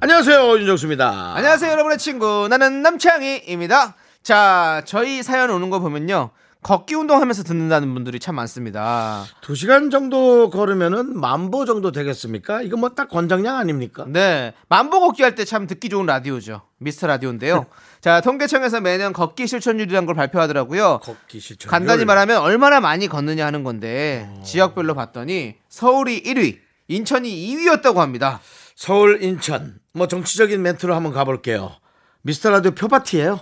안녕하세요 윤정수입니다. 안녕하세요, 여러분의 친구. 나는 남창희입니다. 자, 저희 사연 오는 거 보면요. 걷기 운동하면서 듣는다는 분들이 참 많습니다. 두 시간 정도 걸으면은 만보 정도 되겠습니까? 이거 뭐 딱 권장량 아닙니까? 네. 만보 걷기 할 때 참 듣기 좋은 라디오죠. 미스터 라디오인데요. 자, 통계청에서 매년 걷기 실천율이라는 걸 발표하더라고요. 걷기 실천. 간단히 말하면 얼마나 많이 걷느냐 하는 건데 지역별로 봤더니 서울이 1위, 인천이 2위였다고 합니다. 서울 인천 뭐 정치적인 멘트로 한번 가볼게요. 미스터 라디오 표파티예요.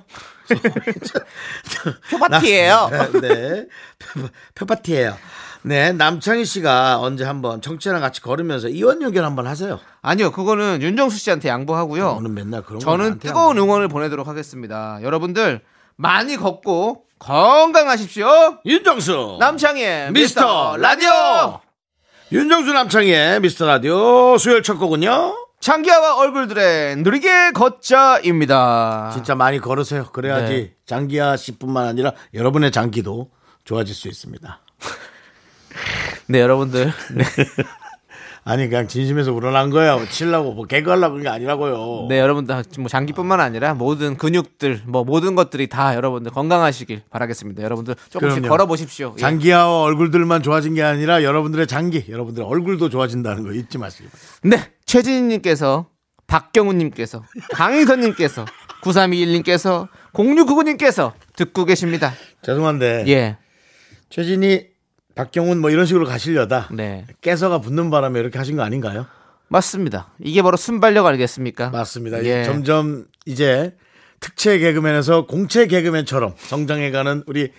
표파티예요. 네, 네. 표- 표파티예요. 네, 남창희 씨가 언제 한번 정치랑 같이 걸으면서 이원 연결 한번 하세요. 아니요, 그거는 윤정수 씨한테 양보하고요. 오늘 맨날 그런 거 저는 뜨거운. 응원을 보내도록 하겠습니다. 여러분들 많이 걷고 건강하십시오. 윤정수 미스터 미스터 라디오. 윤정수 남창희의 미스터 라디오 수요일 첫 곡은요. 장기하와 얼굴들의 느리게 걷자입니다. 진짜 많이 걸으세요. 그래야지 네. 장기하 씨뿐만 아니라 여러분의 장기도 좋아질 수 있습니다. 네, 여러분들. 네, 아니 그냥 진심에서 우러난 거야. 뭐 치려고 뭐 개그하려고 그런 게 아니라고요. 네, 여러분들 뭐 장기뿐만 아니라 모든 근육들, 뭐 모든 것들이 다 여러분들 건강하시길 바라겠습니다. 여러분들 조금씩 그럼요. 걸어 보십시오. 예. 장기하와 얼굴들만 좋아진 게 아니라 여러분들의 장기, 여러분들의 얼굴도 좋아진다는 거 잊지 바랍니다. 네, 최진희 님께서, 박경훈님께서, 강희선 님께서, 9321 님께서, 0699 님께서 듣고 계십니다. 죄송한데 예, 최진이, 박경훈 뭐 이런 식으로 가시려다 네, 께서가 붙는 바람에 이렇게 하신 거 아닌가요? 맞습니다. 이게 바로 순발력 아니겠습니까? 맞습니다. 예. 점점 이제 특채 개그맨에서 공채 개그맨처럼 성장해가는 우리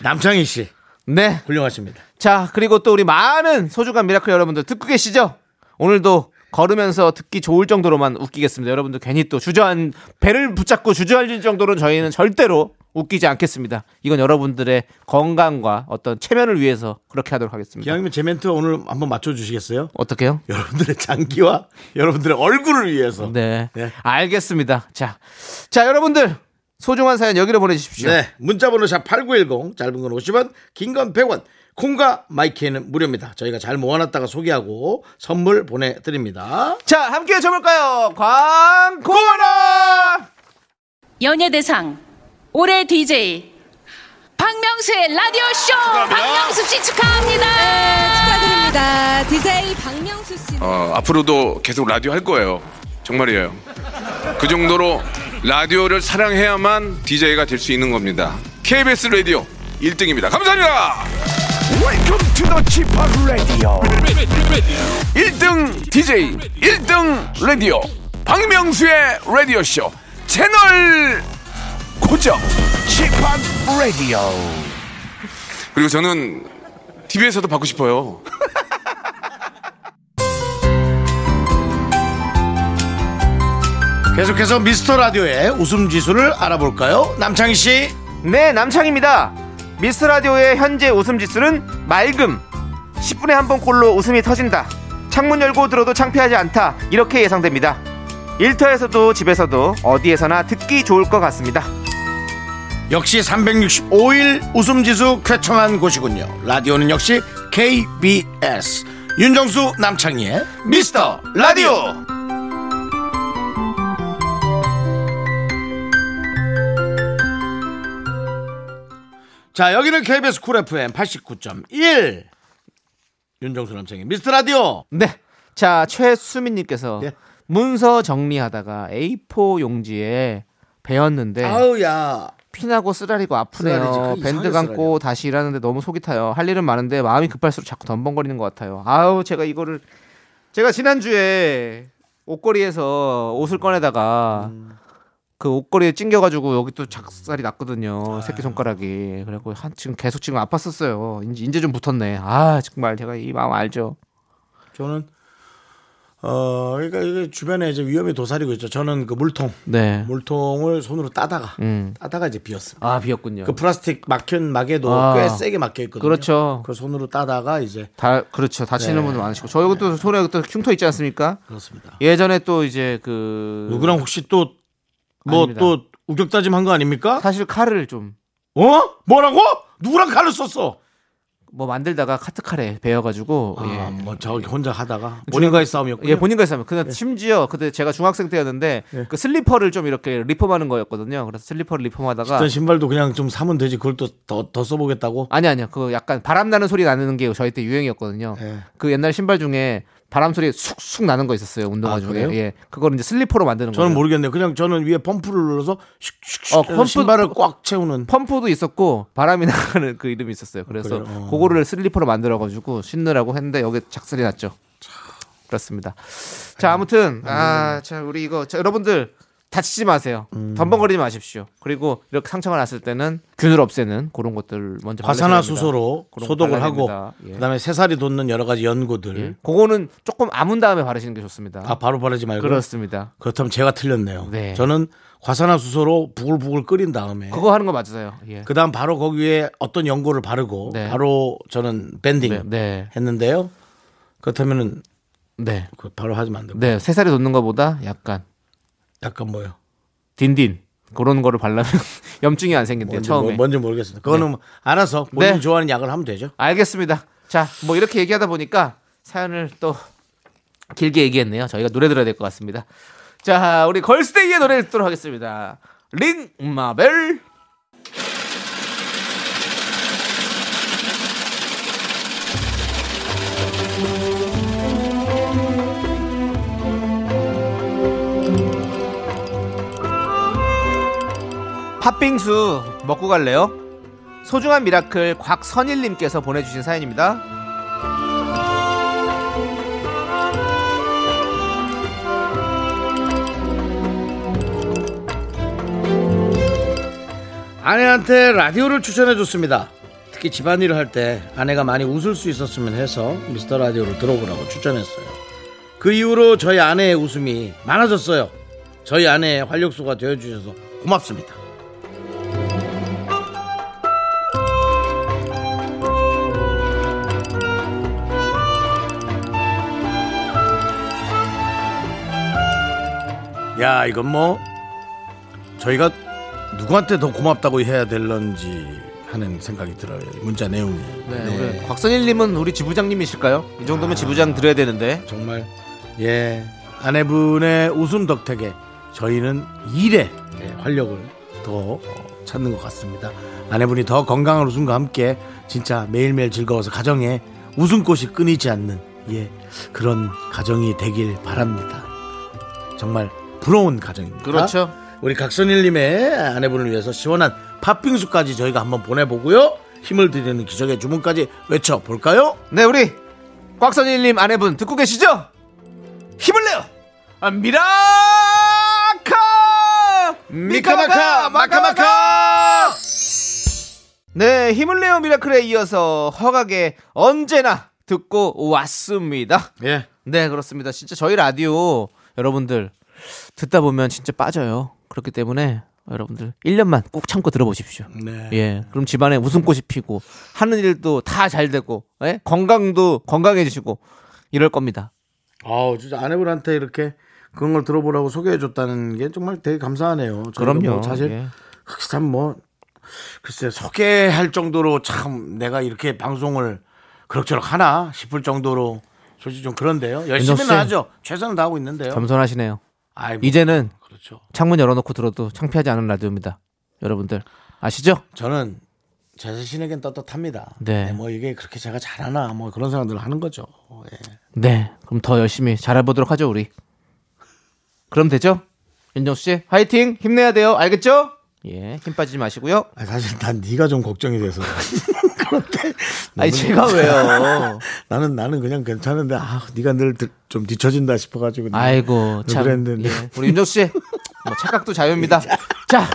남창희 씨 네, 훌륭하십니다. 자, 그리고 또 우리 많은 소중한 Miracle 여러분들 듣고 계시죠? 오늘도 걸으면서 듣기 좋을 정도로만 웃기겠습니다. 여러분들 괜히 또 주저한 배를 붙잡고 주저앉을 정도로 저희는 절대로 웃기지 않겠습니다. 이건 여러분들의 건강과 어떤 체면을 위해서 그렇게 하도록 하겠습니다. 기왕이면 제 멘트 오늘 한번 맞춰주시겠어요? 어떻게요? 여러분들의 장기와 여러분들의 얼굴을 위해서. 네. 네. 알겠습니다. 자. 자, 여러분들 소중한 사연 여기로 보내 주십시오. 네. 문자번호 샵 8910, 짧은 건 50원, 긴 건 100원, 콩과 마이크는 무료입니다. 저희가 잘 모아놨다가 소개하고 선물 보내드립니다. 자, 함께 해 볼까요? 광고라! 연예대상 올해 DJ 박명수의 라디오 쇼 박명수 씨 축하합니다. 축하드립니다. DJ 박명수 씨. 어, 앞으로도 계속 라디오 할 거예요. 정말이에요. 그 정도로 라디오를 사랑해야만 DJ가 될 수 있는 겁니다. KBS 라디오 1등입니다. 감사합니다. Welcome to the Chip Radio. 1등 DJ, 1등 라디오. 박명수의 라디오 쇼 채널 고정. Chip Radio. 그리고 저는 TV에서도 받고 싶어요. 계속해서 미스터 라디오의 웃음 지수를 알아볼까요? 남창희 씨. 네, 남창입니다. 미스 라디오의 현재 웃음 지수는 맑음. 10분에 한 번 꼴로 웃음이 터진다. 창문 열고 들어도 창피하지 않다. 이렇게 예상됩니다. 일터에서도 집에서도 어디에서나 듣기 좋을 것 같습니다. 역시 365일 웃음 지수 쾌청한 곳이군요. 라디오는 역시 KBS. 윤정수 남창희의 미스터 라디오. 자, 여기는 KBS Cool FM 89.1. 윤정수 남창희 미스터 라디오. 네. 자, 최수민님께서 예. 문서 정리하다가 A4 용지에 베었는데 아우 야. 피나고 쓰라리고. 아프네요. 그 밴드 감고. 다시 일하는데 너무 속이 타요. 할 일은 많은데 마음이 급할수록 자꾸 덤벙거리는 것 같아요. 아우 제가 이거를 제가 지난주에 옷걸이에서 옷을 꺼내다가 음. 그 옷걸이에 찡겨가지고 여기 또 작살이 났거든요. 새끼 손가락이. 그래갖고 한 지금 계속 지금 아팠었어요. 이제, 이제 좀 붙었네. 아 정말 제가 이 마음 알죠. 저는 어, 그러니까 이게 주변에 이제 위험이 도사리고 있죠. 저는 그 물통, 네. 물통을 손으로 따다가, 음. 따다가 이제 비었습니다. 아, 비었군요. 그 플라스틱 막힌 막에도 아. 꽤 세게 막혀 있거든요. 그렇죠. 그 손으로 따다가 이제 다 그렇죠. 다치는 네. 분들 많으시고 저희 또 손에 또 흉터 있지 않습니까? 그렇습니다. 예전에 또 이제 그 누구랑 혹시 또 뭐. 또 우격다짐 한 거 아닙니까? 사실 칼을 좀뭐 어? 뭐라고? 누구랑 칼을 썼어? 뭐 만들다가 커터칼에 베어가지고 아, 예. 뭐 저기 혼자 하다가 본인과의 싸움이었군요. 예, 본인과 싸움. 근데 심지어 그때 제가 중학생 때였는데 예. 그 슬리퍼를 좀 이렇게 리폼하는 거였거든요. 그래서 슬리퍼를 리폼하다가 어떤 신발도 그냥 좀 사면 되지. 그걸 또 더 더 써보겠다고. 아니 아니요. 그 약간 바람 나는 소리 나는 게 저희 때 유행이었거든요. 예. 그 옛날 신발 중에 바람 소리 쑥쑥 나는 거 있었어요. 운동화 아, 중에. 그래요? 예. 그걸 이제 슬리퍼로 만드는 저는 거예요. 모르겠네요. 그냥 저는 위에 펌프를 눌러서 슉슉슉 어, 펌프- 신발을 꽉 채우는. 펌프도 있었고 바람이 나가는 그 이름이 있었어요. 그래서? 어. 그거를 슬리퍼로 만들어 가지고 신느라고 했는데 여기 작살이 났죠. 그렇습니다. 자, 아무튼 아, 자, 우리 이거 자, 여러분들 다치지 마세요. 음. 덤벙거리지 마십시오. 그리고 이렇게 상처가 났을 때는 균을 없애는 그런 것들 먼저 과산화. 수소로 소독을 하고. 예. 그다음에 새살이 돋는 여러 가지 연고들. 예. 그거는 조금 아문 다음에 바르시는 게 좋습니다. 아 바로 바르지 말고. 그렇습니다. 그렇다면 제가 틀렸네요. 네. 저는 과산화 수소로 부글부글 끓인 다음에 그거 하는 거 맞으세요. 예. 그다음 바로 거기 위에 어떤 연고를 바르고 네. 바로 저는 밴딩 네, 네, 했는데요. 그렇다면은 네, 그 바로 하지면 안 되고 네. 새살이 돋는 것보다 약간 약간 뭐요? 딘딘 그런 거를 바르면 염증이 안 생긴대요. 뭔지, 처음에. 뭐, 뭔지 모르겠습니다. 그거는 뭐 알아서 본인 네. 이 좋아하는 약을 하면 되죠. 알겠습니다. 자, 뭐 이렇게 얘기하다 보니까 사연을 또 길게 얘기했네요. 저희가 노래 들어야 될 것 같습니다. 자, 우리 걸스데이의 노래 듣도록 하겠습니다. 링 마벨. 팥빙수 먹고 갈래요? 소중한 미라클 곽선일님께서 보내주신 사연입니다. 아내한테 라디오를 추천해 줬습니다. 특히 집안일을 할 때 아내가 많이 웃을 수 있었으면 해서 미스터 라디오를 들어보라고 추천했어요. 그 이후로 저희 아내의 웃음이 많아졌어요. 저희 아내의 활력소가 되어주셔서 고맙습니다. 야, 이건 뭐 저희가 누구한테 더 고맙다고 해야 될런지 하는 생각이 들어요. 이 문자 내용이. 네, 네. 우리 곽선일님은 우리 지부장님이실까요? 이 정도면 지부장 드려야 되는데. 정말 예 아내분의 웃음 덕택에 저희는 일에 예, 활력을 더 어, 찾는 것 같습니다. 아내분이 더 건강한 웃음과 함께 진짜 매일매일 즐거워서 가정에 웃음꽃이 끊이지 않는 예 그런 가정이 되길 바랍니다. 정말 부러운 가정입니다. 그렇죠. 우리 각선일님의 아내분을 위해서 시원한 팥빙수까지 저희가 한번 보내보고요. 힘을 드리는 기적의 주문까지 외쳐볼까요? 네, 우리 곽선일님 아내분 듣고 계시죠? 힘을 내요! 아, 미라카! 미카마카 마카마카 네, 힘을 내요 미라클에 이어서 허각의 언제나 듣고 왔습니다. 예 네, 그렇습니다. 진짜 저희 라디오 여러분들 듣다 보면 진짜 빠져요. 그렇기 때문에 여러분들 1년만 꼭 참고 들어보십시오. 네. 예. 그럼 집안에 웃음꽃이 피고 하는 일도 다 잘 되고 예? 건강도 건강해지시고 이럴 겁니다. 아우 진짜 아내분한테 이렇게 그런 걸 들어보라고 소개해 줬다는 게 정말 되게 감사하네요. 저희도 그럼요. 뭐 사실 예. 참 뭐 글쎄 소개할 정도로 참 내가 이렇게 방송을 그럭저럭 하나 싶을 정도로 솔직히 좀 그런데요. 열심히는. 하죠. 최선을 다하고 있는데요. 겸손하시네요. 아이, 뭐, 이제는 그렇죠. 창문 열어놓고 들어도 창피하지 않은 라디오입니다. 여러분들 아시죠? 저는 제 자신에겐 떳떳합니다. 네. 네, 뭐 이게 그렇게 제가 잘하나 뭐 그런 생각들을 하는 거죠. 예. 네. 그럼 더 열심히 잘해보도록 하죠 우리. 그럼 되죠? 윤정수 씨 화이팅 힘내야 돼요. 알겠죠? 예. 힘 빠지지 마시고요. 아, 사실 난 네가 좀 걱정이 돼서 그런데 아니 제가 왜요? 나는 나는 그냥 괜찮은데 아 네가 늘 좀 뒤처진다 싶어 가지고 내가 아이고 참. 그랬는데 예. 우리 윤정수 씨, 뭐 착각도 자유입니다. 자,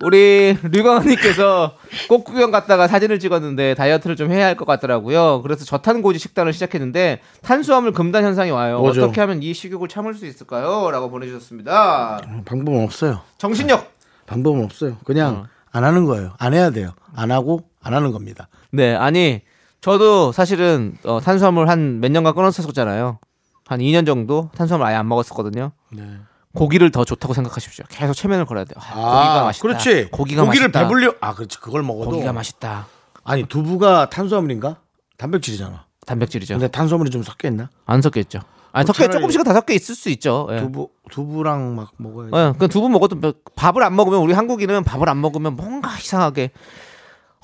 우리 류광님께서 꽃 구경 갔다가 사진을 찍었는데 다이어트를 좀 해야 할 것 같더라고요. 그래서 저탄고지 식단을 시작했는데 탄수화물 금단 현상이 와요. 뭐죠? 어떻게 하면 이 식욕을 참을 수 있을까요? 라고 보내주셨습니다. 방법은 없어요. 정신력. 방법은 없어요. 그냥 안 하는 거예요. 안 해야 돼요. 안 하고 안 하는 겁니다. 네, 아니 저도 사실은 어, 탄수화물 한 몇 년간 끊었었잖아요. 한 2년 정도 탄수화물 아예 안 먹었었거든요. 네. 고기를 더 좋다고 생각하십시오. 계속 체면을 걸어야 돼요. 아, 고기가 맛있다. 그렇지. 고기가 고기를 맛있다. 배불려. 아, 그렇지. 그걸 먹어도 고기가 맛있다. 아니 두부가 탄수화물인가? 단백질이잖아. 단백질이죠. 근데 탄수화물이 좀 섞여 있나? 안 섞여 있죠. 아니 그 섞여 차라리- 조금씩은 다 섞여 있을 수 있죠. 예. 두부 두부랑 막 먹어야지. 예, 그 두부 먹어도 뭐 밥을 안 먹으면 우리 한국인은 밥을 안 먹으면 뭔가 이상하게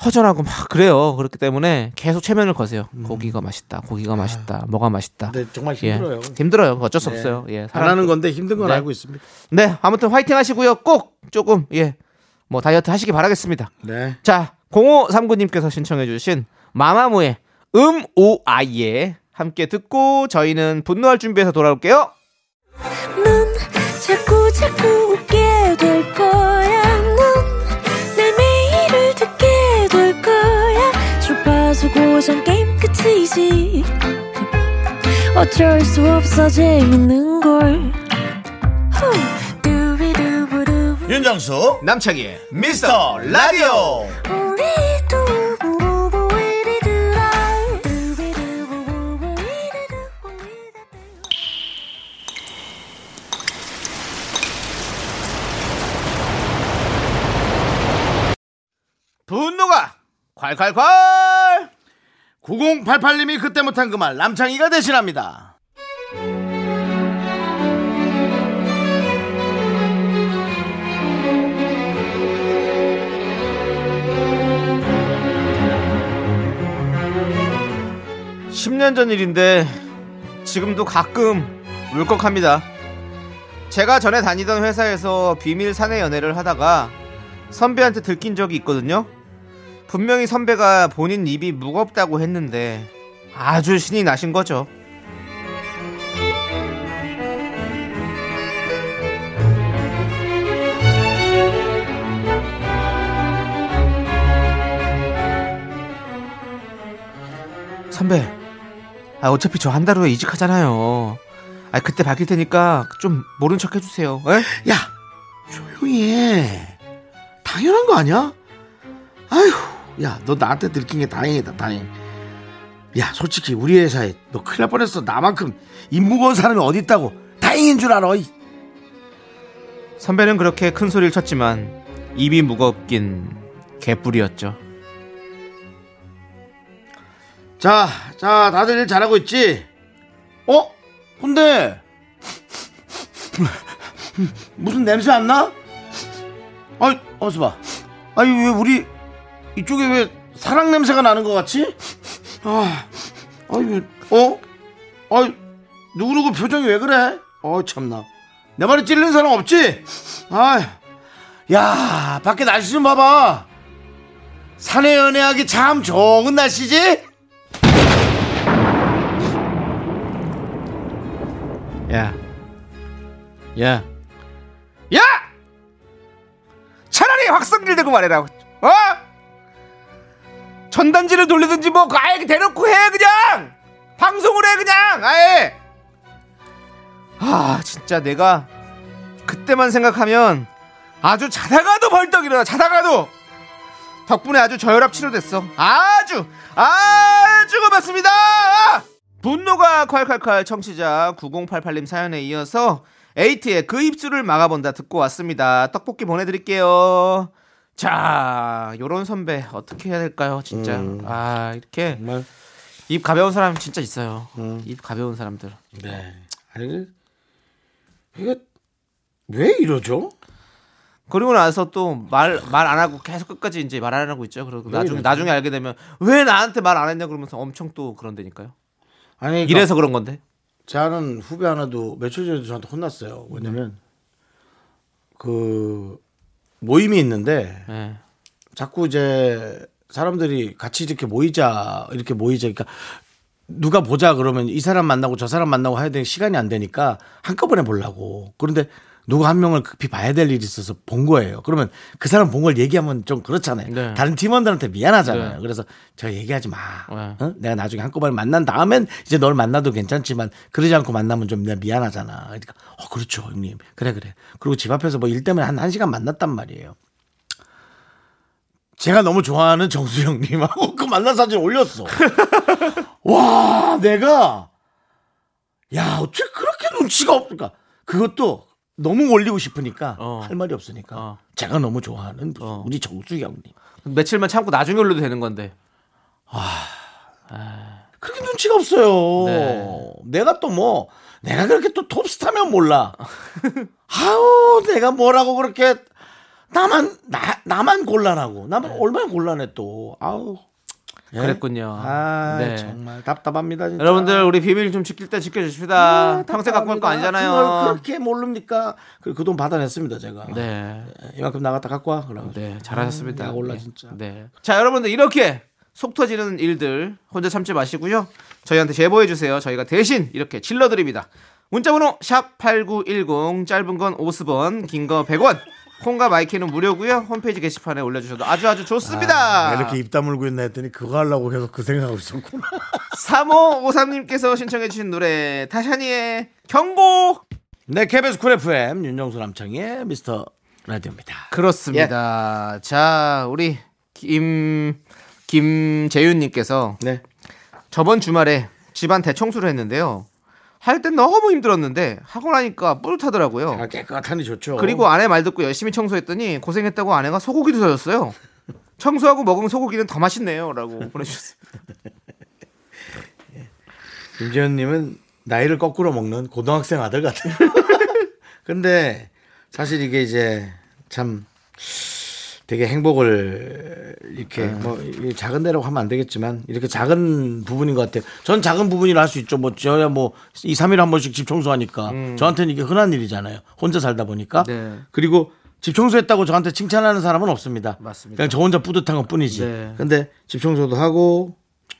허전하고 막 그래요. 그렇기 때문에 계속 체면을 거세요. 고기가 맛있다. 고기가 맛있다. 뭐가 맛있다. 음. 근데 정말 예. 힘들어요. 힘들어요. 어쩔 수 네. 없어요. 예. 안 사람- 하는 건데 힘든 건 네. 알고 있습니다. 네, 아무튼 화이팅 하시고요. 꼭 조금 예. 뭐 다이어트 하시기 바라겠습니다. 네. 자, 0539님께서 신청해 주신 마마무의 음오아이에 함께 듣고 저희는 분노할 준비해서 돌아올게요. 넌 자꾸 자꾸 웃게 될 거야. 넌내 매일을 듣게 될 거야. 주파수 고정 게임 끝이지. 어쩔 수 없어 재밌는 걸. 후. 윤정수 남창희의 미스터 라디오. 분노가 콸콸콸! 9088님이 그때 못한 그 말 남창희가 대신합니다. 십년전 일인데 지금도 가끔 울컥합니다. 제가 전에 다니던 회사에서 비밀 사내 연애를 하다가 선배한테 들킨 적이 있거든요. 분명히 선배가 본인 입이 무겁다고 했는데 아주 신이 나신 거죠. 선배, 아, 어차피 저 한 달 후에 이직하잖아요. 아, 그때 밝힐 테니까 좀 모른 척 해주세요. 에? 야 조용히 해. 당연한 거 아니야? 아휴 야 너 나한테 들킨 게 다행이다 다행. 야 솔직히 우리 회사에 너 큰일 날 뻔했어. 나만큼 임 무거운 사람이 어디 있다고. 다행인 줄 알아. 이. 선배는 그렇게 큰 소리를 쳤지만 입이 무겁긴 개뿔이었죠. 자, 자, 다들 일 잘하고 있지? 어? 근데, 무슨 냄새 안 나? 아이, 어서 봐. 아니, 왜 우리, 이쪽에 왜 사랑 냄새가 나는 것 같지? 아, 아유, 어? 아이, 누구누구 표정이 왜 그래? 어, 참나. 내 말에 찔린 사람 없지? 아, 야, 밖에 날씨 좀 봐봐. 산에 연애하기 참 좋은 날씨지? 야, 야, 야! 차라리 확성기를 들고 말해라. 어? 전단지를 돌리든지 뭐 아예 대놓고 해 그냥. 방송을 해 그냥. 아예. 아 진짜 내가 그때만 생각하면 아주 자다가도 벌떡 일어나 자다가도. 덕분에 아주 저혈압 치료됐어. 아주 아주 고맙습니다. 분노가 콸콸콸 청취자 9088님 사연에 이어서 에이트의 그 입술을 막아본다 듣고 왔습니다. 떡볶이 보내드릴게요 자 요런 선배 어떻게 해야 될까요 진짜 음. 아 이렇게 정말. 입 가벼운 사람 진짜 있어요 음. 입 가벼운 사람들 네. 아니, 이게 왜 이러죠? 그리고 나서 또 말 말 안 하고 계속 끝까지 이제 말 안 하고 있죠. 그리고 왜 나중에 이러지? 나중에 알게 되면 왜 나한테 말 안 했냐 그러면서 엄청 또 그런다니까요. 아니, 그러니까 이래서 그런 건데. 제 아는 후배 하나도 며칠 전에 저한테 혼났어요. 왜냐면 그 모임이 있는데 예. 자꾸 이제 사람들이 같이 이렇게 모이자 이렇게 모이자 그러니까 누가 보자 그러면 이 사람 만나고 저 사람 만나고 해야 되는 시간이 안 되니까 한꺼번에 보려고 그런데 누구 한 명을 급히 봐야 될 일이 있어서 본 거예요. 그러면 그 사람 본 걸 얘기하면 좀 그렇잖아요. 네. 다른 팀원들한테 미안하잖아요. 네. 그래서 저 얘기하지 마. 네. 어? 내가 나중에 한꺼번에 만난 다음엔 이제 널 만나도 괜찮지만 그러지 않고 만나면 좀 내가 미안하잖아. 그러니까 어 그렇죠 형님. 그래 그래. 그리고 집 앞에서 뭐 일 때문에 한 1시간 만났단 말이에요. 제가 너무 좋아하는 정수 형님하고 그 만난 사진 올렸어. 와, 내가 야, 어째 그렇게 눈치가 없을까? 그것도 너무 올리고 싶으니까 어. 할 말이 없으니까 어. 제가 너무 좋아하는 어. 우리 정수 형님. 며칠만 참고 나중에 올려도 되는 건데. 그렇게 눈치가 없어요. 네. 내가 또 뭐 내가 그렇게 또 톱스타면 몰라. 아우, 내가 뭐라고 그렇게 나만 나 나만 곤란하고 나만 얼마나 곤란해 또. 아우. 예? 네. 그랬군요. 아, 네. 정말 답답합니다. 진짜. 여러분들 우리 비밀 좀 지킬 때 지켜주십시다. 아, 평생 갖고 올 거 아니잖아요. 그렇게 모릅니까? 그돈 받아냈습니다, 제가. 네. 이만큼 나갔다 갖고 와. 그러고. 네, 잘하셨습니다. 아, 약 올라 네. 진짜. 네. 자, 여러분들 이렇게 속 터지는 일들 혼자 참지 마시고요. 저희한테 제보해 주세요. 저희가 대신 이렇게 질러 드립니다. 문자 번호 샵 8910 짧은 건 50원, 긴 거 100원. 콩과 마이크는 무료고요. 홈페이지 게시판에 올려 주셔도 아주 아주 좋습니다. 아, 왜 이렇게 입 다물고 있나 했더니 그거 하려고 계속 그 생각하고 있었구나. 3553님께서 신청해 주신 노래 타샤니의 경고 네, KBS 쿨 FM 윤정수 남창의 미스터 라디오입니다. 그렇습니다. 자, 우리 김 김재윤님께서 네. 저번 주말에 집안 대청소를 했는데요. 할 땐 너무 힘들었는데 하고 나니까 뿌듯하더라고요. 아, 깨끗하니 좋죠. 그리고 아내 말 듣고 열심히 청소했더니 고생했다고 아내가 소고기도 사줬어요. 청소하고 먹으면 소고기는 더 맛있네요라고 보내주셨습니다. 김재현님은 나이를 거꾸로 먹는 고등학생 아들 같아요. 근데 사실 이게 이제 참 되게 행복을 이렇게 뭐이 작은 데라고 하면 안 되겠지만 이렇게 작은 부분인 것 같아요. 전 작은 부분이라 할 수 있죠. 뭐 저야 뭐 2, 3일에 한 번씩 집 청소하니까 저한테는 이게 흔한 일이잖아요. 혼자 살다 보니까. 네. 그리고 집 청소했다고 저한테 칭찬하는 사람은 없습니다. 맞습니다. 그냥 저 혼자 뿌듯한 것 뿐이지. 네. 근데 집 청소도 하고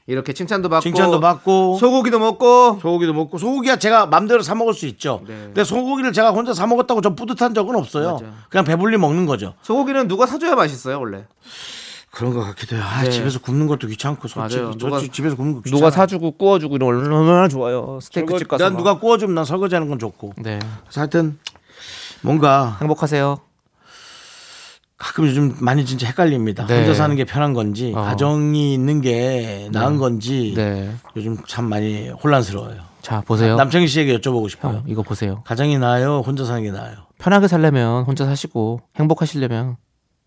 이렇게 칭찬도 받고 칭찬도 받고 소고기도 먹고 소고기도 먹고 소고기야 제가 맘대로 사 먹을 수 있죠. 네. 근데 소고기를 제가 혼자 사 먹었다고 저 뿌듯한 적은 없어요. 맞아요. 그냥 배불리 먹는 거죠. 소고기는 누가 사줘야 맛있어요 원래. 그런 것 같기도 해요. 아, 네. 집에서 굽는 것도 귀찮고 솔직히 맞아요. 누가- 집에서 굽는 거 귀찮아. 누가 사주고 구워주고 이런 거 얼마나 좋아요. 스테이크 집 가서 난 막. 누가 구워주면 난 설거지하는 건 좋고. 네 그래서 하여튼 뭔가 행복하세요. 가끔 요즘 많이 진짜 헷갈립니다. 네. 혼자 사는 게 편한 건지 어. 가정이 있는 게 나은 건지 네. 요즘 참 많이 혼란스러워요. 자 보세요. 남창희 씨에게 여쭤보고 싶어요. 형, 이거 보세요. 가정이 나아요? 혼자 사는 게 나아요? 편하게 살려면 혼자 사시고 행복하시려면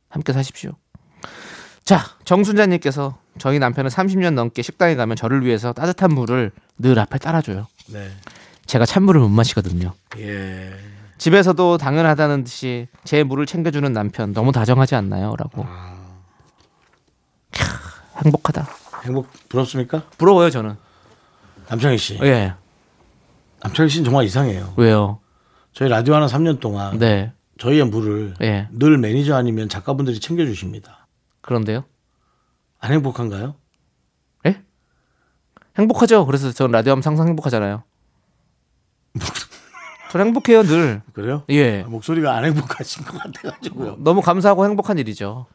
함께 사십시오. 자, 정순자님께서 저희 남편은 30년 넘게 식당에 가면 저를 위해서 따뜻한 물을 늘 앞에 따라줘요. 네. 제가 찬물을 못 마시거든요. 예. 집에서도 당연하다는 듯이 제 물을 챙겨주는 남편 너무 다정하지 않나요? 라고. 캬, 행복하다. 행복 부럽습니까? 부러워요, 저는. 남창희 씨. 예. 남창희 씨는 정말 이상해요. 왜요? 저희 라디오 하나 3년 동안 네. 저희의 물을 예. 늘 매니저 아니면 작가분들이 챙겨주십니다. 그런데요? 안 행복한가요? 예? 행복하죠. 그래서 전 라디오 하면 항상 행복하잖아요. 전 행복해요, 늘. 그래요? 예. 목소리가 안 행복하신 것 같아가지고요. 너무 감사하고 행복한 일이죠.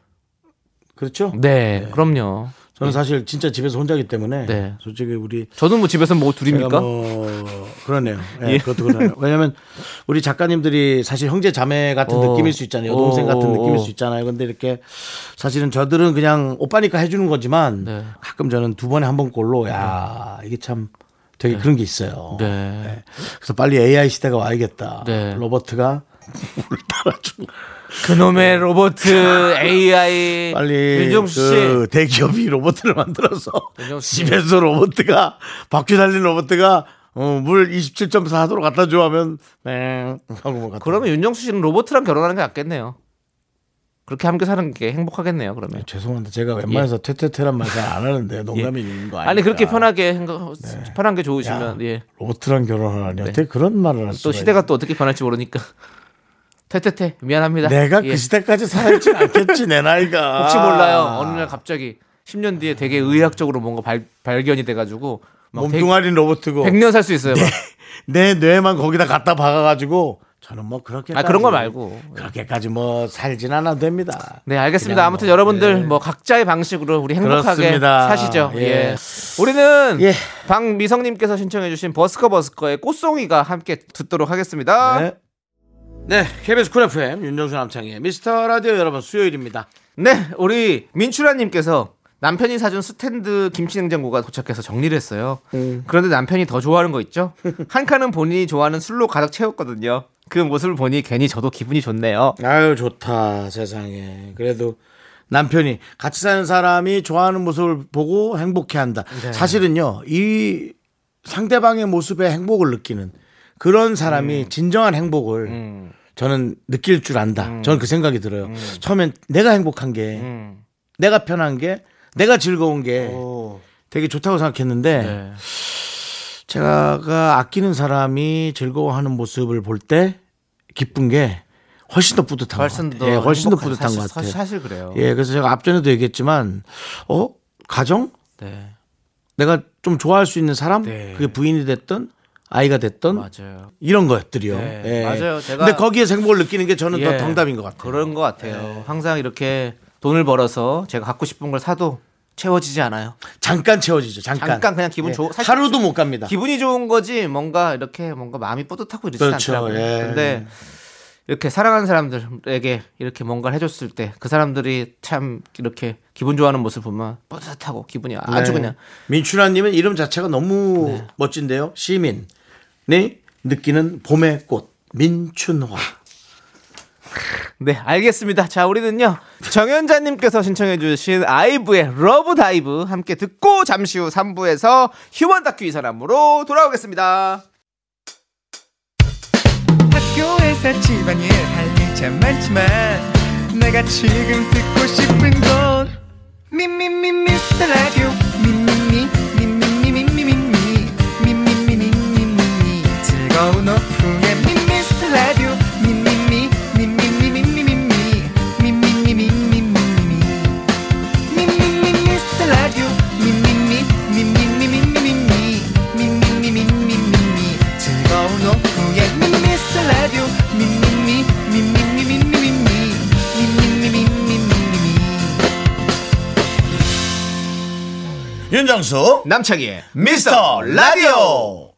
그렇죠? 네, 그럼요. 저는 사실 진짜 집에서 혼자기 때문에 네. 솔직히 우리 저도 뭐 집에서 뭐 둘입니까? 뭐 그러네요. 예, 예. 그것도 그러네요. 왜냐하면 우리 작가님들이 사실 형제 자매 같은 어. 느낌일 수 있잖아요. 여동생 어, 같은 어, 느낌일 어. 수 있잖아요. 근데 이렇게 사실은 저들은 그냥 오빠니까 해주는 거지만 네. 가끔 저는 두 번에 한 번 꼴로 야 이게 참 되게 그런 게 있어요. 네. 그래서 빨리 AI 시대가 와야겠다. 네. 로버트가 물을 따라주고 그놈의 로봇 AI 빨리 윤정수 씨. 그 대기업이 로봇을 만들어서 윤정수 씨. 집에서 로봇가 바퀴 달린 로봇가 어, 물 27.4도로 갖다 줘 하면 맹 하고 뭐 갖다 그러면 윤정수 씨는 로봇이랑 결혼하는 게 낫겠네요. 그렇게 함께 사는 게 행복하겠네요. 그러면. 죄송한데 제가 웬만해서 퇴퇴퇴란 말 잘 안 하는데 농담이 있는 거 아니까 예. 아니 그렇게 편하게 행거, 편한 게 좋으시면 야, 예. 로봇이랑 결혼하니 어떻게 그런 말을 할또 수가 시대가 또 어떻게 변할지 모르니까. 퇴퇴퇴 미안합니다. 내가 예. 그 시대까지 살진 않겠지 내 나이가 혹시 몰라요. 어느 날 갑자기 10년 뒤에 되게 의학적으로 뭔가 발, 발견이 돼가지고 막 몸뚱아리는 로봇이고 100년 살 수 있어요. 막. 내 뇌만 거기다 갖다 박아가지고 저는 뭐 그렇게 아 그런 거 말고. 그렇게까지 뭐 살진 않아도 됩니다. 네, 알겠습니다. 아무튼 뭐, 여러분들 예. 뭐 각자의 방식으로 우리 행복하게 그렇습니다. 사시죠. 예. 예. 우리는 예. 박미성님께서 신청해주신 버스커 버스커의 꽃송이가 함께 듣도록 하겠습니다. 네. 네, KBS Cool FM 윤정수 남창희 미스터 라디오 여러분 수요일입니다. 네, 우리 민출아님께서 남편이 사준 스탠드 김치냉장고가 도착해서 정리를 했어요. 음. 그런데 남편이 더 좋아하는 거 있죠? 한 칸은 본인이 좋아하는 술로 가득 채웠거든요. 그 모습을 보니 괜히 저도 기분이 좋네요. 아유 좋다 세상에. 그래도 남편이 같이 사는 사람이 좋아하는 모습을 보고 행복해 한다. 네. 사실은요 이 상대방의 모습에 행복을 느끼는 그런 사람이 음. 진정한 행복을 저는 느낄 줄 안다. 음. 저는 그 생각이 들어요. 처음엔 내가 행복한 게 음. 내가 편한 게 내가 즐거운 게 오. 되게 좋다고 생각했는데 네. 제가 아끼는 사람이 즐거워하는 모습을 볼 때 기쁜 게 훨씬 더 뿌듯한 훨씬 것더 같아요. 예, 훨씬 더. 뿌듯한 사실, 것 같아요. 사실, 그래요. 예, 그래서 제가 앞전에도 얘기했지만 어 가정 네. 내가 좀 좋아할 수 있는 사람 네. 그게 부인이 됐던 아이가 됐던 맞아요. 이런 것들이요. 네, 예. 맞아요. 제가- 근데 거기에 행복을 느끼는 게 저는 예. 더 정답인 것 같아요. 그런 것 같아요. 항상 이렇게 돈을 벌어서 제가 갖고 싶은 걸 사도 채워지지 않아요. 잠깐 채워지죠. 잠깐. 잠깐 그냥 기분 예. 좋- 살짝 하루도 못 갑니다. 기분이 좋은 거지 뭔가 이렇게 뭔가 마음이 뿌듯하고 이러지 그렇죠. 않더라고요. 예. 근데 이렇게 사랑하는 사람들에게 이렇게 뭔가를 해줬을 때 그 사람들이 참 이렇게 기분 좋아하는 모습 보면 뿌듯하고 기분이 아주 네. 그냥 민춘아님은 이름 자체가 너무 멋진데요. 시민이 느끼는 봄의 꽃 민춘화. 네 알겠습니다. 자 우리는요 정현자님께서 신청해주신 아이브의 LOVE DIVE 함께 듣고 잠시 후 3부에서 휴먼 다큐 이 사람으로 돌아오겠습니다. 학교에서 집안일 할 일 참 많지만 내가 지금 듣고 싶은 건 미미미 미스터 라디오 미미미 미미미 미미미 미미미 미미미 즐거운 오후 윤정수 남창희의 미스터 라디오.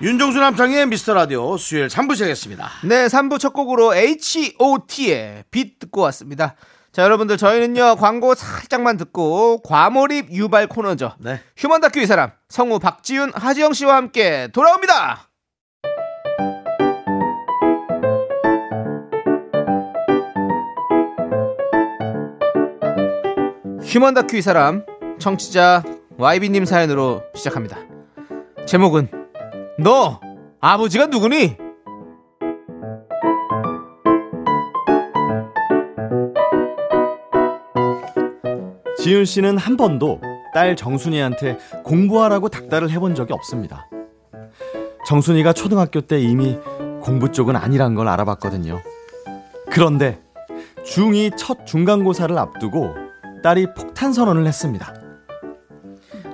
윤정수 남창의 미스터 라디오 수요일 3부 시작했습니다. 네, 3부 첫 곡으로 H.O.T의 빛 듣고 왔습니다. 자, 여러분들 저희는요 광고 살짝만 듣고 과몰입 유발 코너죠. 네. 휴먼 다큐 이 사람 성우 박지윤, 하지영 씨와 함께 돌아옵니다. 휴먼 다큐 이 사람 청취자 YB님 사연으로 시작합니다. 제목은 너 아버지가 누구니? 지윤 씨는 한 번도 딸 정순이한테 공부하라고 닥달을 해본 적이 없습니다. 정순이가 초등학교 때 이미 공부 쪽은 아니란 걸 알아봤거든요. 그런데 중2 첫 중간고사를 앞두고 딸이 폭탄 선언을 했습니다.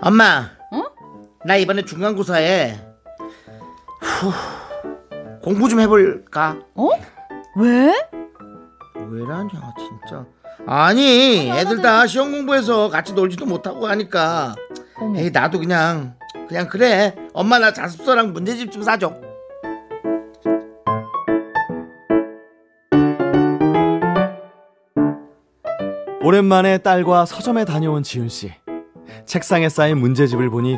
엄마. 어? 나 이번에 중간고사에 후, 공부 좀 해볼까? 어? 왜? 왜라냐 진짜. 아니 애들 다 시험 공부해서 같이 놀지도 못하고 하니까 에이 나도 그냥 그냥 그래 엄마 나 자습서랑 문제집 좀 사줘 오랜만에 딸과 서점에 다녀온 지윤 씨. 책상에 쌓인 문제집을 보니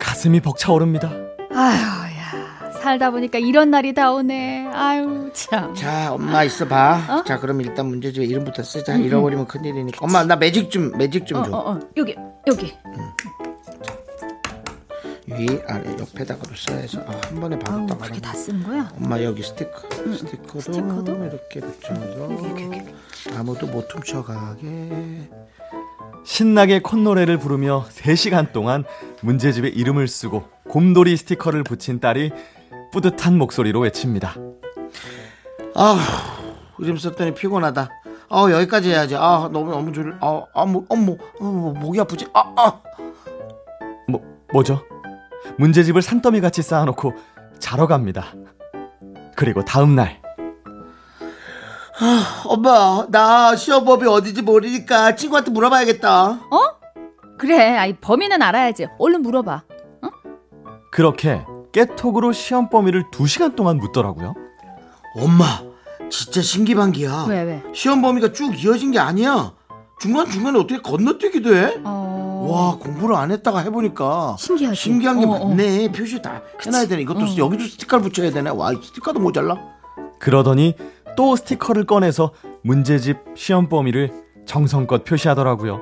가슴이 벅차오릅니다. 아휴, 야, 살다 보니까 이런 날이 다 오네. 아유, 참. 자 엄마 있어 봐 어? 자 그럼 일단 문제집에 이름부터 쓰자 잃어버리면 큰일이니까 엄마 나 매직 좀 매직 어, 좀줘 어, 어, 여기, 여기. 위 아래 옆에다가도 써야죠 아, 한 번에 딱 그렇게. 다 쓰는 거야? 엄마 여기 스티커 스티커도, 스티커도? 이렇게 붙여서 아무도 못 훔쳐가게 신나게 콧노래를 부르며 3시간 동안 문제집에 이름을 쓰고 곰돌이 스티커를 붙인 딸이 뿌듯한 목소리로 외칩니다. 아우 이름 썼더니 피곤하다 아 여기까지 해야지 아 너무 너무 졸 아, 아, 뭐, 어머 어머 목이 아프지 아, 아. 뭐, 뭐죠? 문제집을 산더미 같이 쌓아놓고 자러 갑니다. 그리고 다음날 엄마, 나 시험법이 어디지 모르니까 친구한테 물어봐야겠다. 어? 그래, 아이 범인은 알아야지. 얼른 물어봐. 그렇게 깨톡으로 시험 범위를 2시간 동안 묻더라고요. 엄마, 진짜 신기반기야. 왜 왜? 시험 범위가 쭉 이어진 게 아니야. 중간중간에 어떻게 건너뛰기도 해? 어. 와, 공부를 안 했다가 해보니까. 신기하지? 신기한 게 어, 어. 많네. 표시 다 해놔야 되네. 이것도 어. 여기도 스티커를 붙여야 되네. 와, 이 스티커도 모자라. 그러더니 또 스티커를 꺼내서 문제집 시험 범위를 정성껏 표시하더라고요.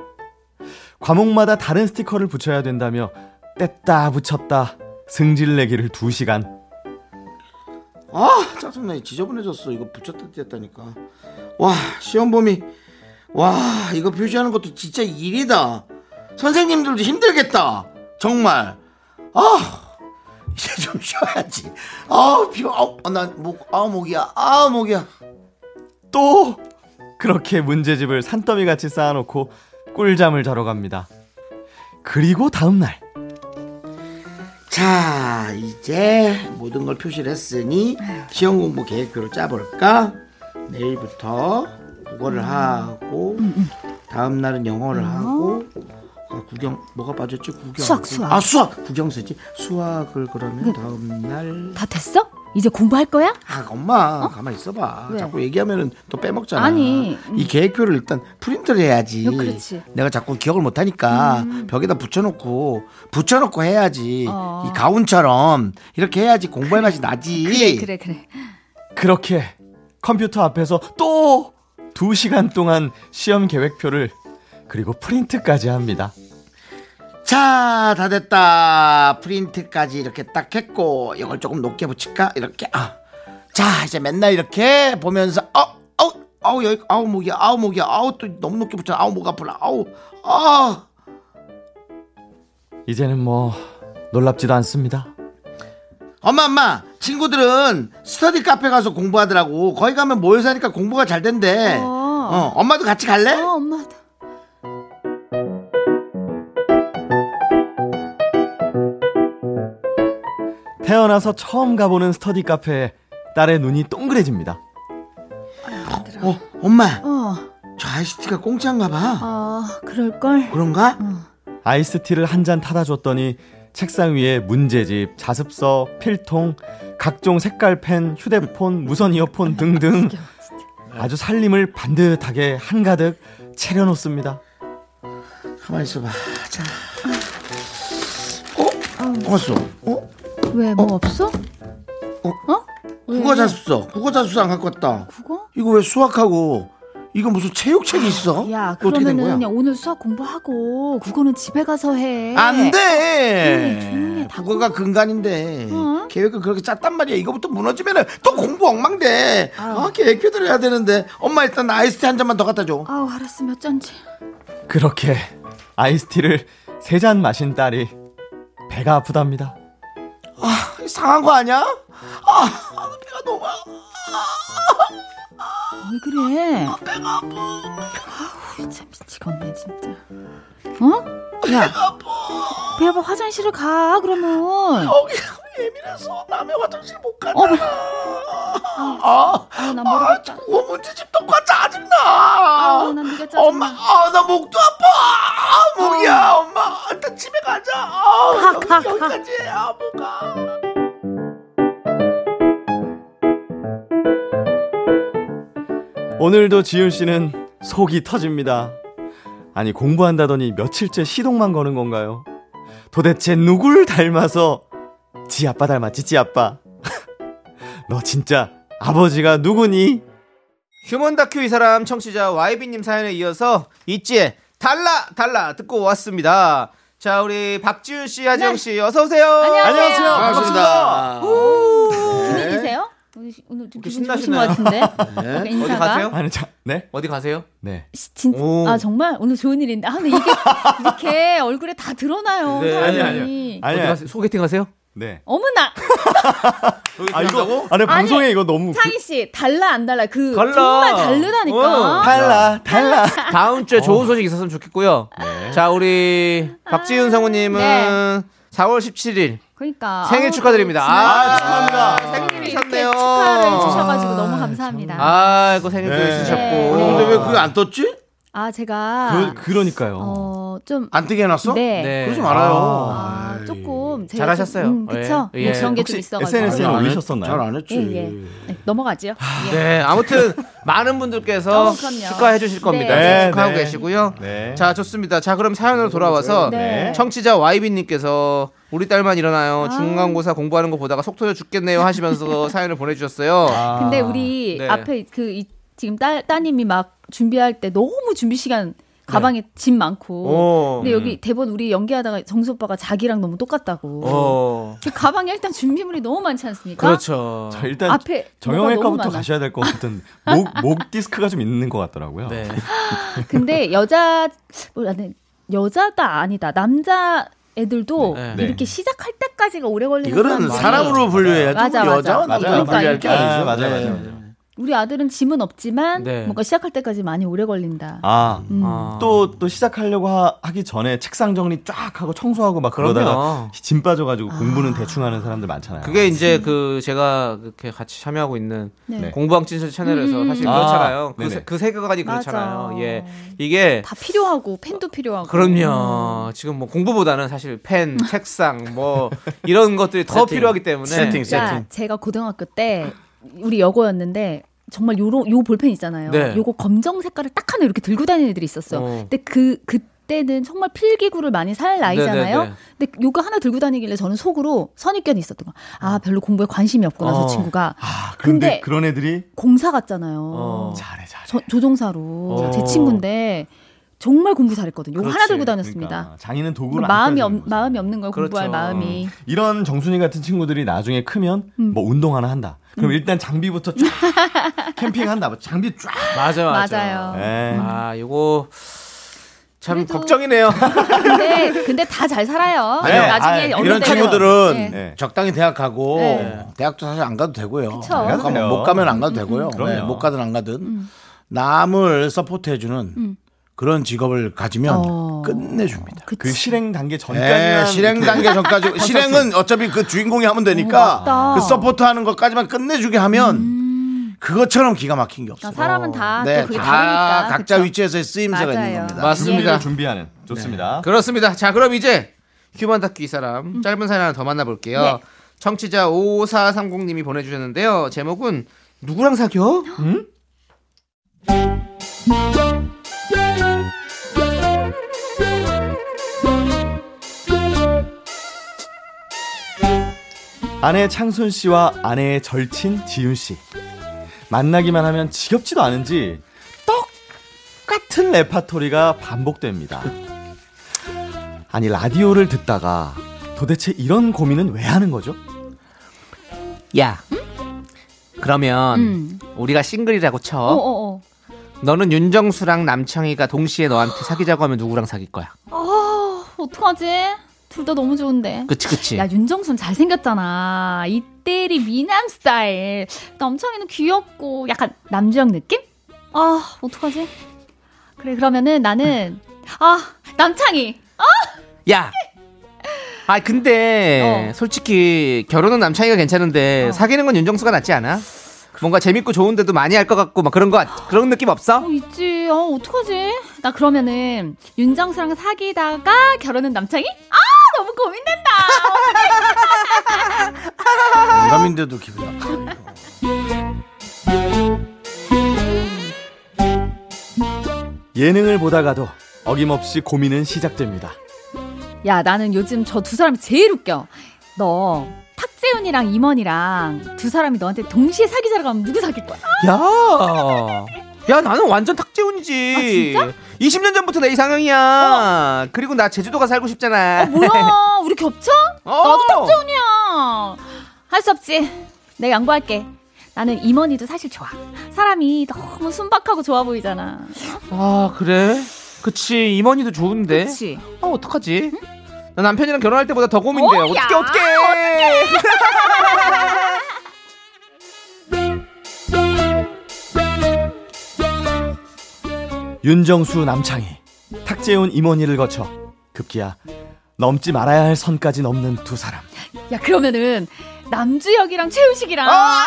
과목마다 다른 스티커를 붙여야 된다며 뗐다 붙였다 승질 내기를 2시간. 아, 짜증나. 지저분해졌어. 이거 붙였다 뗐다니까. 와, 시험 범위. 와, 이거 표시하는 것도 진짜 일이다. 선생님들도 힘들겠다. 정말. 아, 이제 좀 쉬어야지. 아, 피워. 아, 난 목, 아, 목이야. 아, 목이야. 또 그렇게 문제집을 산더미 같이 쌓아놓고 꿀잠을 자러 갑니다. 그리고 다음 날 자, 이제 모든 걸 표시를 했으니 시험 공부 계획표를 짜볼까? 내일부터 국어를 하고 다음 날은 영어를 하고 아, 구경 뭐가 빠졌지? 구경. 수학, 수학. 아, 수학. 구경 쓰지. 수학을 그러면 다음 날 다 됐어? 이제 공부할 거야? 아, 엄마, 가만 있어 봐. 왜? 자꾸 얘기하면은 또 빼먹잖아. 아니, 음. 이 계획표를 일단 프린트를 해야지. 어, 그렇지. 내가 자꾸 기억을 못 하니까 벽에다 붙여놓고 붙여놓고 해야지. 어. 이 가운처럼 이렇게 해야지 공부할 맛이 나지. 그래, 그래, 그래. 그렇게 컴퓨터 앞에서 또 2시간 동안 시험 계획표를 그리고 프린트까지 합니다. 자, 다 됐다. 프린트까지 이렇게 딱 했고 이걸 조금 높게 붙일까? 이렇게. 아. 자, 이제 맨날 이렇게 보면서 어, 어, 아우 여기 아우 목이야. 아우 목이야. 아우 또 너무 높게 붙여. 아우 목 아프라. 아우. 아. 이제는 뭐 놀랍지도 않습니다. 엄마 엄마 친구들은 스터디 카페 가서 공부하더라고 거기 가면 모여서 하니까 공부가 잘 된대 어. 어, 엄마도 같이 갈래? 어, 엄마. 태어나서 처음 가보는 스터디 카페에 딸의 눈이 동그래집니다. 어, 엄마 어, 저 아이스티가 공짜인가 봐 어, 그럴걸? 그런가? 아이스티를 한 잔 타다 줬더니 책상 위에 문제집, 자습서, 필통, 각종 색깔 펜, 휴대폰, 무선 이어폰 등등 아주 살림을 반듯하게 한가득 차려놓습니다. 가만히 있어봐 자 어? 왔어 어? 왜, 뭐 없어? 어? 국어 자습서 국어 자습서 안 갖고 왔다 국어? 이거 왜 수학하고 이거 무슨 체육책이 있어? 야, 이거 어떻게 된 그러면은 거야? 그냥 오늘 수학 공부하고 국어는 집에 가서 해. 안 조용히 돼! 다 국어가 근간인데 어? 계획을 그렇게 짰단 말이야. 이거부터 무너지면은 또 공부 엉망돼. 아, 계획표대로 해야 되는데. 엄마 일단 아이스티 한 잔만 더 갖다 줘. 아우, 알았어, 몇 잔지. 그렇게 아이스티를 세 잔 마신 딸이 배가 아프답니다. 상한 거 아니야? 아, 배가 너무 아파. 왜 그래? 배가 아파. 아우, 진짜 미치겠네, 진짜. 어? 야. 배 아파 화장실을 가, 그러면. 여기 예민해서 남의 화장실 못 가잖아. 어, 배- 아, 아, 나 아, 모르겠다. 국어 문제집 똑같 짜증나. 아, 난 네가 짜증나. 엄마, 아, 나 목도 아파. 아, 목이야, 엄마. 일단 집에 가자. 아, 가, 여기, 가, 가. 여기까지 해. 아, 뭐가. 오늘도 지윤 씨는 속이 터집니다. 아니 공부한다더니 며칠째 시동만 거는 건가요? 도대체 누굴 닮아서 지 아빠 닮았지 지 아빠. 너 진짜 아버지가 누구니? 휴먼 다큐 이 사람 청취자 YB님 사연에 이어서 있지의 달라 달라 듣고 왔습니다. 자 우리 박지윤 씨, 하지영 씨 어서 오세요. 안녕하세요. 반갑습니다. 분위기세요? 오늘, 좀 기분 좋으신? 것 같은데? 약간 어디 인사가? 가세요? 아니 자, 네? 어디 가세요? 네. 시- 진, 오. 아 정말 오늘 좋은 일인데 아 근데 이게 이렇게 얼굴에 다 드러나요 네. 아니, 아니요. 아니, 어디 가세요? 소개팅 하세요? 네. 어머나 아 이거 아니 방송에 이거 너무 창희 씨 달라 안 달라 그 달라. 정말 다르다니까 어. 달라 달라. 다음 주에 좋은 소식 있었으면 좋겠고요. 자 우리 박지윤 성우님은 네. 4월 17일 그러니까 생일 아우, 축하드립니다. 아, 축하합니다. 생일이셨네요. 이렇게 축하를 해주셔가지고 너무 감사합니다. 아이고 생일도 네. 있으셨고. 네. 근데 왜 그게 안 떴지? 아 제가 그, 그러니까요. 어, 좀 안 뜨게 해놨어? 네. 네. 그러지 말아요. 아, 조금 제가 잘하셨어요. 좀, 음, 그쵸? 예. 뭐 그런 게 좀 있어가지고. SNS 에안 했- 올리셨었나요? 잘 안 했지. 예, 예. 네, 넘어가죠. 예. 네, 아무튼 많은 분들께서 어. 축하해 주실 겁니다. 네. 축하하고 네. 계시고요. 네. 자, 좋습니다. 자, 그럼 사연으로 돌아와서 네. 청취자 YB님께서 우리 딸만 일어나요. 아. 중간고사 공부하는 거 보다가 속 터져 죽겠네요 하시면서 사연을 보내주셨어요. 아. 근데 우리 네. 앞에 그 이, 지금 딸 따님이 막 준비할 때 너무 준비 시간 가방에 짐 많고. 오. 근데 여기 대본 우리 연기하다가 정수 오빠가 자기랑 너무 똑같다고. 어. 그 가방에 일단 준비물이 너무 많지 않습니까? 그렇죠. 자, 일단 앞에 정형외과부터. 가셔야 될 것 같은 목, 목 디스크가 좀 있는 것 같더라고요. 네. 근데 여자 뭐 나는 여자다 아니다 남자 애들도 네. 이렇게 시작할 때까지가 오래 걸리는 이거는 사람 사람으로 분류해야지. 맞아, 뭐 맞아. 여자와 남자. 분류할 게. 아니죠. 맞아요, 네. 맞아요. 우리 아들은 짐은 없지만 네. 뭔가 시작할 때까지 많이 오래 걸린다. 아, 음. 아. 또, 또 시작하려고 하, 기 전에 책상 정리 쫙 하고 청소하고 막 그럼요. 그러다가 짐 빠져가지고 공부는 대충 하는 사람들 많잖아요. 그게 이제 그 제가 그렇게 같이 참여하고 있는 네. 공부왕 찐실 채널에서 음. 사실 아, 그렇잖아요. 그, 네네. 세, 그 맞아. 그렇잖아요. 예. 이게 다 필요하고 펜도 필요하고. 그럼요. 지금 뭐 공부보다는 사실 펜, 책상 뭐 이런 것들이 더 세팅. 필요하기 때문에 세팅, 세팅. 야, 제가 고등학교 때 우리 여고였는데 정말 요런 요 볼펜 있잖아요. 네. 요거 검정 색깔을 딱 하나 이렇게 들고 다니는 애들이 있었어요. 어. 근데 그 그때는 정말 필기구를 많이 살 나이잖아요. 네네네. 근데 요거 하나 들고 다니길래 저는 속으로 선입견이 있었던 거. 아 별로 공부에 관심이 없구나 어. 저 친구가. 아, 근데, 근데 그런 애들이 공사 갔잖아요. 어. 잘해, 잘해. 저- 조종사로 어. 제 친구인데 정말 공부 잘했거든요. 요거 하나 그렇지. 들고 다녔습니다. 그러니까 장인은 도구를 안 마음이 없. 마음이 없는 거예요. 그렇죠. 공부할 마음이. 이런 정순이 같은 친구들이 나중에 크면 음. 뭐 운동 하나 한다. 그럼 일단 장비부터 쫙 캠핑한다. 뭐 장비 쫙. 맞아 맞아. 맞아요. 에. 아, 요거 참 그래도- 걱정이네요. 근데 근데 다 잘 살아요. 아니, 나중에 아, 어느 이런 친구들은 네. 네. 적당히 대학 가고 네. 대학도 사실 안 가도 되고요. 그쵸. 못 가면. 못 가면 안 가도 되고요. 그럼요. 네, 못 가든 안 가든 음. 남을 서포트해주는 그런 직업을 가지면 어. 끝내줍니다. 그치. 그 실행 단계 네, 전까지만 실행 단계 전까지 실행은 어차피 그 주인공이 하면 어, 되니까 맞다. 그 서포트 하는 것까지만 끝내주게 하면 그것처럼 기가 막힌 게 없어요. 아, 사람은 다 네, 또 그게 다 다르니까. 각자 그쵸? 위치에서의 쓰임새가 있는 맞아요. 겁니다. 맞습니다. 준비를 준비하는 좋습니다. 그렇습니다. 자, 그럼 이제 휴먼 다큐 이 사람 짧은 사연 하나 더 만나볼게요. 네. 청취자 5430님이 보내주셨는데요. 제목은 누구랑 사겨? 아내 창순 씨와 아내의 절친 지윤 씨. 만나기만 하면 지겹지도 않은지 똑같은 레파토리가 반복됩니다. 아니 라디오를 듣다가 도대체 이런 고민은 왜 하는 거죠? 야, 그러면 음. 우리가 싱글이라고 쳐. 어, 어, 어. 너는 윤정수랑 남창희가 동시에 너한테 사귀자고 하면 누구랑 사귈 거야? 아, 어떡하지? 둘 다 너무 좋은데. 그치 그치. 야, 윤정순 잘생겼잖아. 이때리 미남 스타일. 남창이는 귀엽고 약간 남주형 느낌? 아, 어떡하지? 그래, 그러면은 나는, 아, 남창이. 야. 아 근데 어. 솔직히 결혼은 남창희가 괜찮은데 어. 사귀는 건 윤정수가 낫지 않아? 뭔가 재밌고 좋은데도 많이 할 것 같고 막 그런 거 그런 느낌 없어? 어, 있지. 어, 어떡하지? 나 그러면은 윤정수랑 사귀다가 결혼은 남창이? 아, 너무 고민된다. 영감인데도 기분 나빠. 예능을 보다가도 어김없이 고민은 시작됩니다. 야, 나는 요즘 저 두 사람이 제일 웃겨. 너 탁재훈이랑 임원이랑 두 사람이 너한테 동시에 사귀자라고 하면 누구 사귈 거야? 야. 야 나는 완전 탁재훈이지. 아, 진짜? 20년 전부터 내 이상형이야. 그리고 나 제주도가 살고 싶잖아. 어, 뭐야? 우리 겹쳐? 어. 나도 탁재훈이야. 할 수 없지. 내가 양보할게. 나는 임원이도 사실 좋아. 사람이 너무 순박하고 좋아 보이잖아. 아 그래? 그치 임원이도 좋은데. 그치? 아 어떡하지? 나 남편이랑 결혼할 때보다 더 고민돼. 어, 어떻게 야, 어떻게? 윤정수 남창희, 탁재훈 임원희를 거쳐 급기야 넘지 말아야 할 선까지 넘는 두 사람. 야 그러면은 남주혁이랑 최우식이랑 아!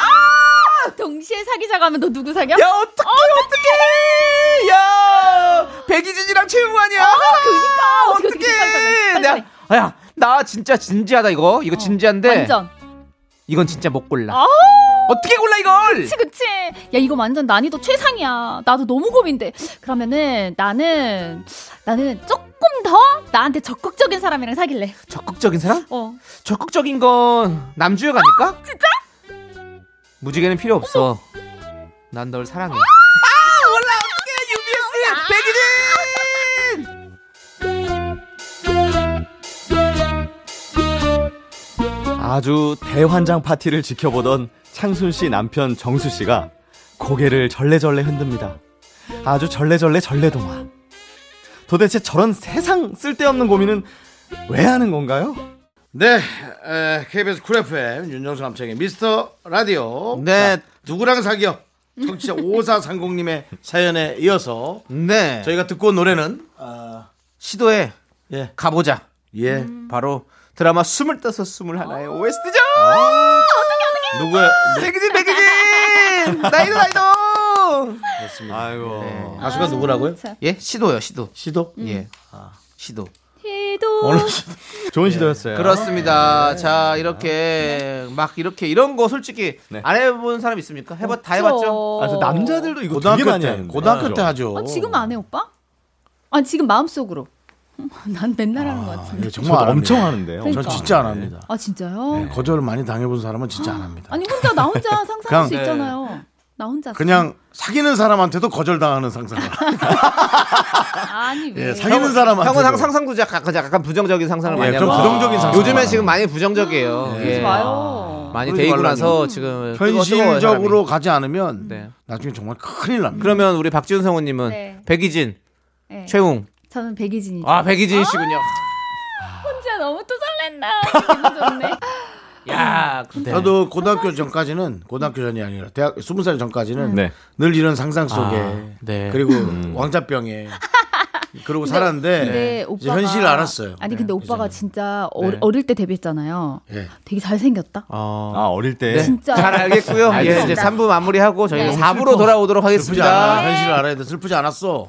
동시에 사귀자고 하면 너 누구 사겨? 야 어떡해 어떡해 야 백이진이랑 최웅 아니야 그러니까 어떻게 어떻게 빨리, 빨리, 빨리, 빨리, 내가 야, 나 진짜 진지하다 이거. 이거 진지한데. 완전. 이건 진짜 못 골라. 아 어떻게 골라 이걸? 그치 그치. 야 이거 완전 난이도 최상이야. 나도 너무 고민돼. 그러면은 나는 나는 조금 더 나한테 적극적인 사람이랑 사귈래. 적극적인 사람? 어. 적극적인 건 남주혁 아닐까? 진짜? 무지개는 필요 없어. 난 널 사랑해 아주 대환장 파티를 지켜보던 창순 씨 남편 정수 씨가 고개를 절레절레 흔듭니다. 아주 절레절레 절레동화. 도대체 저런 세상 쓸데없는 고민은 왜 하는 건가요? 네, 에, KBS Cool FM 윤정수 남창희 미스터 라디오. 네. 자, 누구랑 사귀어? 청취자 5430님의 사연에 이어서 네 저희가 듣고 온 노래는 아, 시도해 예, 가보자 예, 바로 드라마 스물다섯 스물하나의 OST죠 누구야? 백이진 백이진 나이도 나이도 아이고. 네. 가수가 누구라고요? 참. 예 시도요 시도 시도? 예 시도 해도 어느 시도? 좋은 시도였어요. 그렇습니다. 자 이렇게 막 이렇게 이런 거 솔직히 네. 안 해본 사람 있습니까? 해봤 다 해봤죠. 아, 저 남자들도 이거 고등학교 많이 때, 하는데. 고등학교 때 하죠. 아, 지금 안 해 오빠? 아 지금 마음속으로 난 맨날 하는 것 같은데 예, 저도 정말 안 엄청. 하는데요. 전 그러니까. 진짜 안 합니다. 아 진짜요? 네, 거절을 많이 당해본 사람은 진짜 안 합니다. 아니 혼자 나 혼자 상상할 그냥- 수 있잖아요 나 혼자 그냥 사귀는 사람한테도 거절당하는 상상을. 아니 왜 예, 사귀는 사람한테. 형은 항상 상상도 약간 약간 부정적인 상상을 예, 많이 좀 하고 부정적인 상상. 요즘에 지금 많이 부정적이에요. 예. 예. 마요 많이 데이고. 나서 지금 현실적으로. 가지 않으면 네. 나중에 정말 큰일 납니다. 그러면 우리 박지훈 성우님은 네. 백이진, 네. 최웅. 저는 백이진이죠 아 백이진 씨군요. 혼자 너무 또 설렌다 기분 좋네 야, 네. 저도 고등학교 전까지는 고등학교 전이 아니라 대학 20살 전까지는 네. 늘 이런 상상 속에 아, 네. 그리고 왕자병에 그러고 살았는데 근데 이제 오빠가 현실을 알았어요. 아니 근데 오빠가 이제는. 진짜 어, 네. 어릴 때 데뷔했잖아요 예. 되게 잘 생겼다 어. 아, 어릴 때. 네. 진짜. 잘 알겠고요. 예, 이제 알겠습니다. 3부 마무리하고 저희는 네. 4부로 돌아오도록 슬프지 않아. 하겠습니다. 현실을 알아야 돼. 슬프지 않았어.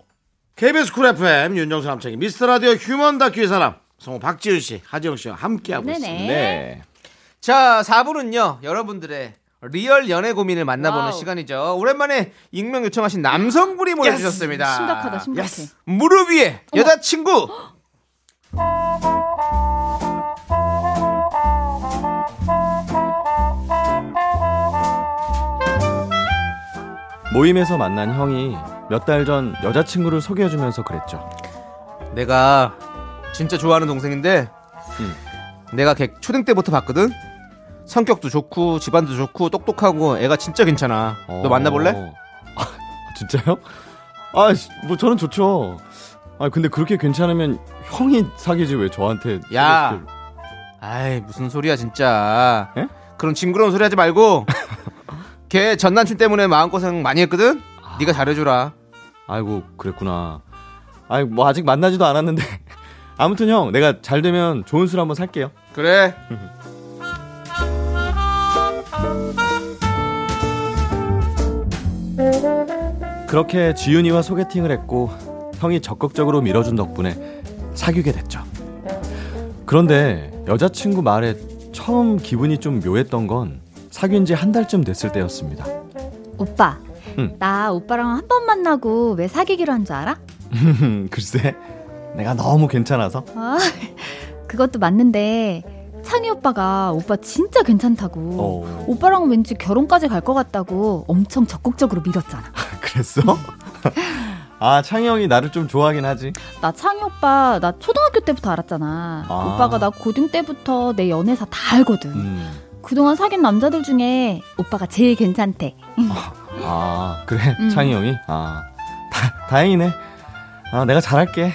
KBS Cool FM 윤정수 남창희 미스터 라디오 휴먼 다큐 이 사람 성우 박지윤 씨, 하지영 씨와 함께하고 네네. 있습니다. 네. 자, 4부는요, 여러분들의 리얼 연애 고민을 만나보는 와우. 시간이죠. 오랜만에 익명 요청하신 남성분이 보내주셨습니다. 심각하다 심각해 무릎 위에 여자친구! 모임에서 만난 형이 몇 달 전 여자친구를 소개해주면서 그랬죠. 내가 진짜 좋아하는 동생인데, 음. 내가 걔 초등 때부터 봤거든? 성격도 좋고, 집안도 좋고, 똑똑하고, 애가 진짜 괜찮아. 너 만나볼래? 어. 아, 진짜요? 아, 씨, 뭐 저는 좋죠. 아, 근데 그렇게 괜찮으면 형이 사귀지 왜 저한테 야. 아이, 무슨 소리야, 진짜. 예? 그런 징그러운 소리 하지 말고, 걔 전 남친 때문에 마음고생 많이 했거든? 네가 잘해주라. 아이고, 그랬구나. 아이, 뭐 아직 만나지도 않았는데. 아무튼 형, 내가 잘 되면 좋은 술 한번 살게요. 그래. 그렇게 지윤이와 소개팅을 했고 형이 적극적으로 밀어준 덕분에 사귀게 됐죠. 그런데 여자친구 말에 처음 기분이 좀 묘했던 건 사귄 지 한 달쯤 됐을 때였습니다. 오빠 응. 나 오빠랑 한 번 만나고 왜 사귀기로 한 줄 알아? 글쎄, 내가 너무 괜찮아서 아, 그것도 맞는데 창희 오빠가 오빠 진짜 괜찮다고 어. 오빠랑 왠지 결혼까지 갈 것 같다고 엄청 적극적으로 밀었잖아 그랬어? 아, 창희 형이 나를 좀 좋아하긴 하지. 나 창희 오빠 나 초등학교 때부터 알았잖아. 아. 오빠가 나 고등 때부터 내 연애사 다 알거든. 음. 그동안 사귄 남자들 중에 오빠가 제일 괜찮대. 아, 그래? 음. 창희 형이? 아, 다, 다행이네. 아, 내가 잘할게.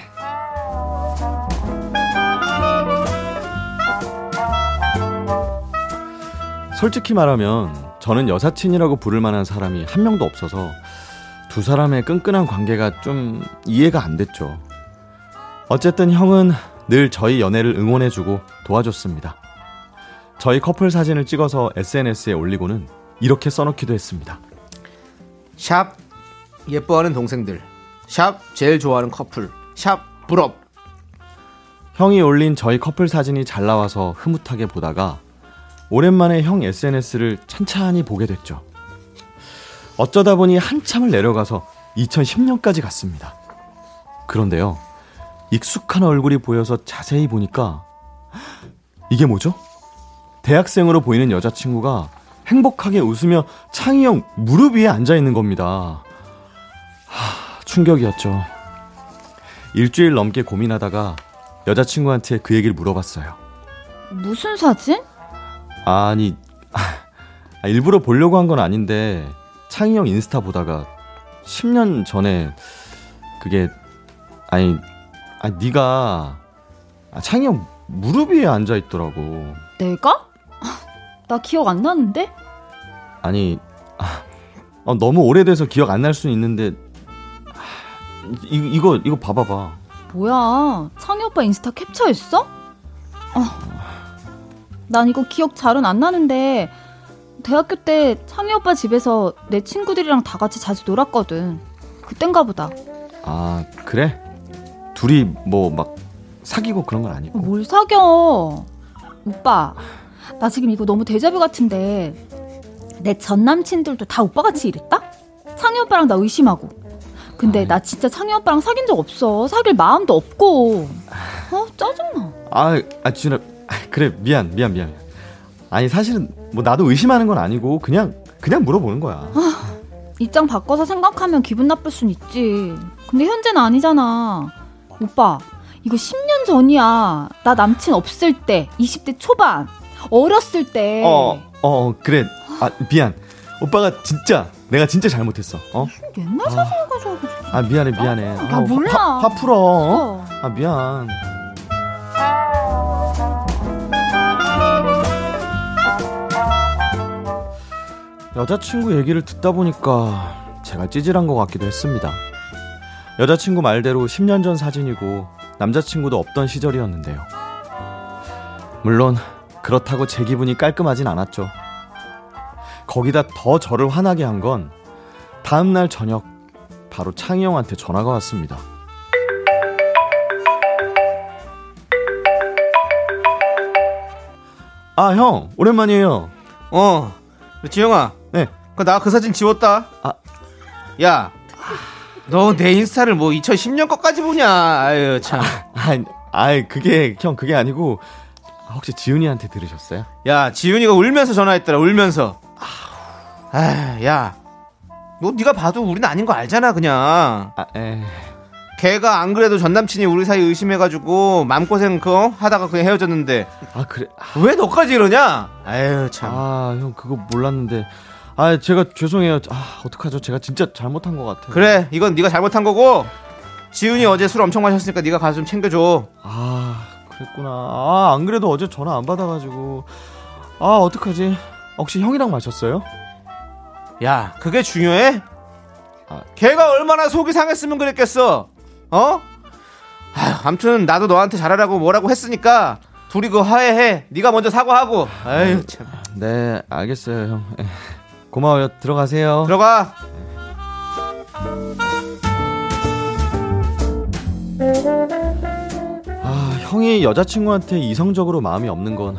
솔직히 말하면 저는 여사친이라고 부를 만한 사람이 한 명도 없어서 두 사람의 끈끈한 관계가 좀 이해가 안 됐죠. 어쨌든 형은 늘 저희 연애를 응원해주고 도와줬습니다. 저희 커플 사진을 찍어서 SNS에 올리고는 이렇게 써놓기도 했습니다. 샵 예뻐하는 동생들. 샵 제일 좋아하는 커플. 샵 부럽. 형이 올린 저희 커플 사진이 잘 나와서 흐뭇하게 보다가 오랜만에 형 SNS를 찬찬히 보게 됐죠. 어쩌다 보니 한참을 내려가서 2010년까지 갔습니다. 그런데요, 익숙한 얼굴이 보여서 자세히 보니까 이게 뭐죠? 대학생으로 보이는 여자친구가 행복하게 웃으며 창희 형 무릎 위에 앉아 있는 겁니다. 하, 충격이었죠. 일주일 넘게 고민하다가 여자친구한테 그 얘기를 물어봤어요. 무슨 사진? 아니, 아, 일부러 보려고 한 건 아닌데 창희 형 인스타 보다가 10년 전에 그게 아니, 아 네가 아, 창희 형 무릎 위에 앉아 있더라고. 내가? 나 기억 안 나는데? 아니, 아, 어, 너무 오래돼서 기억 안 날 수는 있는데 아, 이, 이거 이거 봐봐봐. 뭐야? 창희 오빠 인스타 캡처했어? 어. 난 이거 기억 잘은 안 나는데 대학교 때 창희 오빠 집에서 내 친구들이랑 다 같이 자주 놀았거든. 그땐가 보다. 아 그래? 둘이 뭐 막 사귀고 그런 건 아니고. 뭘 사겨? 오빠, 나 지금 이거 너무 데자뷰 같은데 내 전 남친들도 다 오빠 같이 이랬다? 창희 오빠랑 나 의심하고. 근데 나 진짜 창희 오빠랑 사귄 적 없어. 사귈 마음도 없고. 어 짜증나. 아, 아 진아, 아, 그래 미안 미안 미안. 아니 사실은 뭐 나도 의심하는 건 아니고 그냥 그냥 물어보는 거야. 입장 바꿔서 생각하면 기분 나쁠 순 있지. 근데 현재는 아니잖아. 오빠, 이거 10년 전이야. 나 남친 없을 때, 20대 초반, 어렸을 때. 어, 어 그래. 아 미안. 오빠가 진짜 내가 진짜 잘못했어. 어? 옛날 사진을 가져와서. 아 미안해 미안해. 나 아, 몰라. 화, 화 풀어. 어? 어. 아 미안. 여자친구 얘기를 듣다 보니까 제가 찌질한 것 같기도 했습니다. 여자친구 말대로 10년 전 사진이고 남자친구도 없던 시절이었는데요. 물론 그렇다고 제 기분이 깔끔하진 않았죠. 거기다 더 저를 화나게 한 건 다음날 저녁 바로 창희 형한테 전화가 왔습니다. 아, 형, 오랜만이에요. 어. 지영아. 네. 그나그 사진 지웠다. 아. 야. 너 내 인스타를 뭐 2010년 것까지 보냐? 아유 참. 아, 아, 그게 형 그게 아니고 혹시 지훈이한테 들으셨어요? 야 지윤이가 울면서 전화했더라. 울면서. 아, 야. 너 네가 봐도 우리는 아닌 거 알잖아 그냥. 아, 에. 걔가 안 그래도 전 남친이 우리 사이 의심해가지고 맘고생 그 하다가 그냥 헤어졌는데 아, 그래. 왜 너까지 이러냐? 아유 참. 아, 형 그거 몰랐는데. 아, 제가 죄송해요. 아, 어떡하죠? 제가 진짜 잘못한 것 같아요. 그래 이건 네가 잘못한 거고 지훈이 어제 술 엄청 마셨으니까 네가 가서 좀 챙겨줘. 아, 그랬구나. 아, 안 그래도 어제 전화 안 받아가지고. 아, 어떡하지? 혹시 형이랑 마셨어요? 야 그게 중요해? 아. 걔가 얼마나 속이 상했으면 그랬겠어. 어? 아휴, 아무튼 나도 너한테 잘하라고 뭐라고 했으니까 둘이 그 화해해. 네가 먼저 사과하고. 아유 참. 네, 알겠어요, 형. 에, 고마워요. 들어가세요. 들어가. 아, 형이 여자친구한테 이성적으로 마음이 없는 건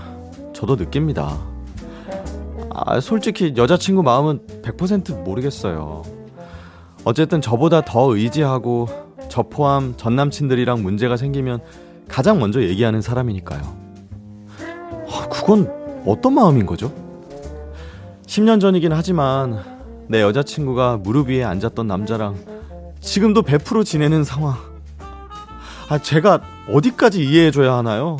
저도 느낍니다. 아, 솔직히 여자친구 마음은 100% 모르겠어요. 어쨌든 저보다 더 의지하고 저 포함 전 남친들이랑 문제가 생기면 가장 먼저 얘기하는 사람이니까요. 아, 그건 어떤 마음인 거죠? 10년 전이긴 하지만 내 여자친구가 무릎 위에 앉았던 남자랑 지금도 베프로 지내는 상황. 아, 제가 어디까지 이해해줘야 하나요?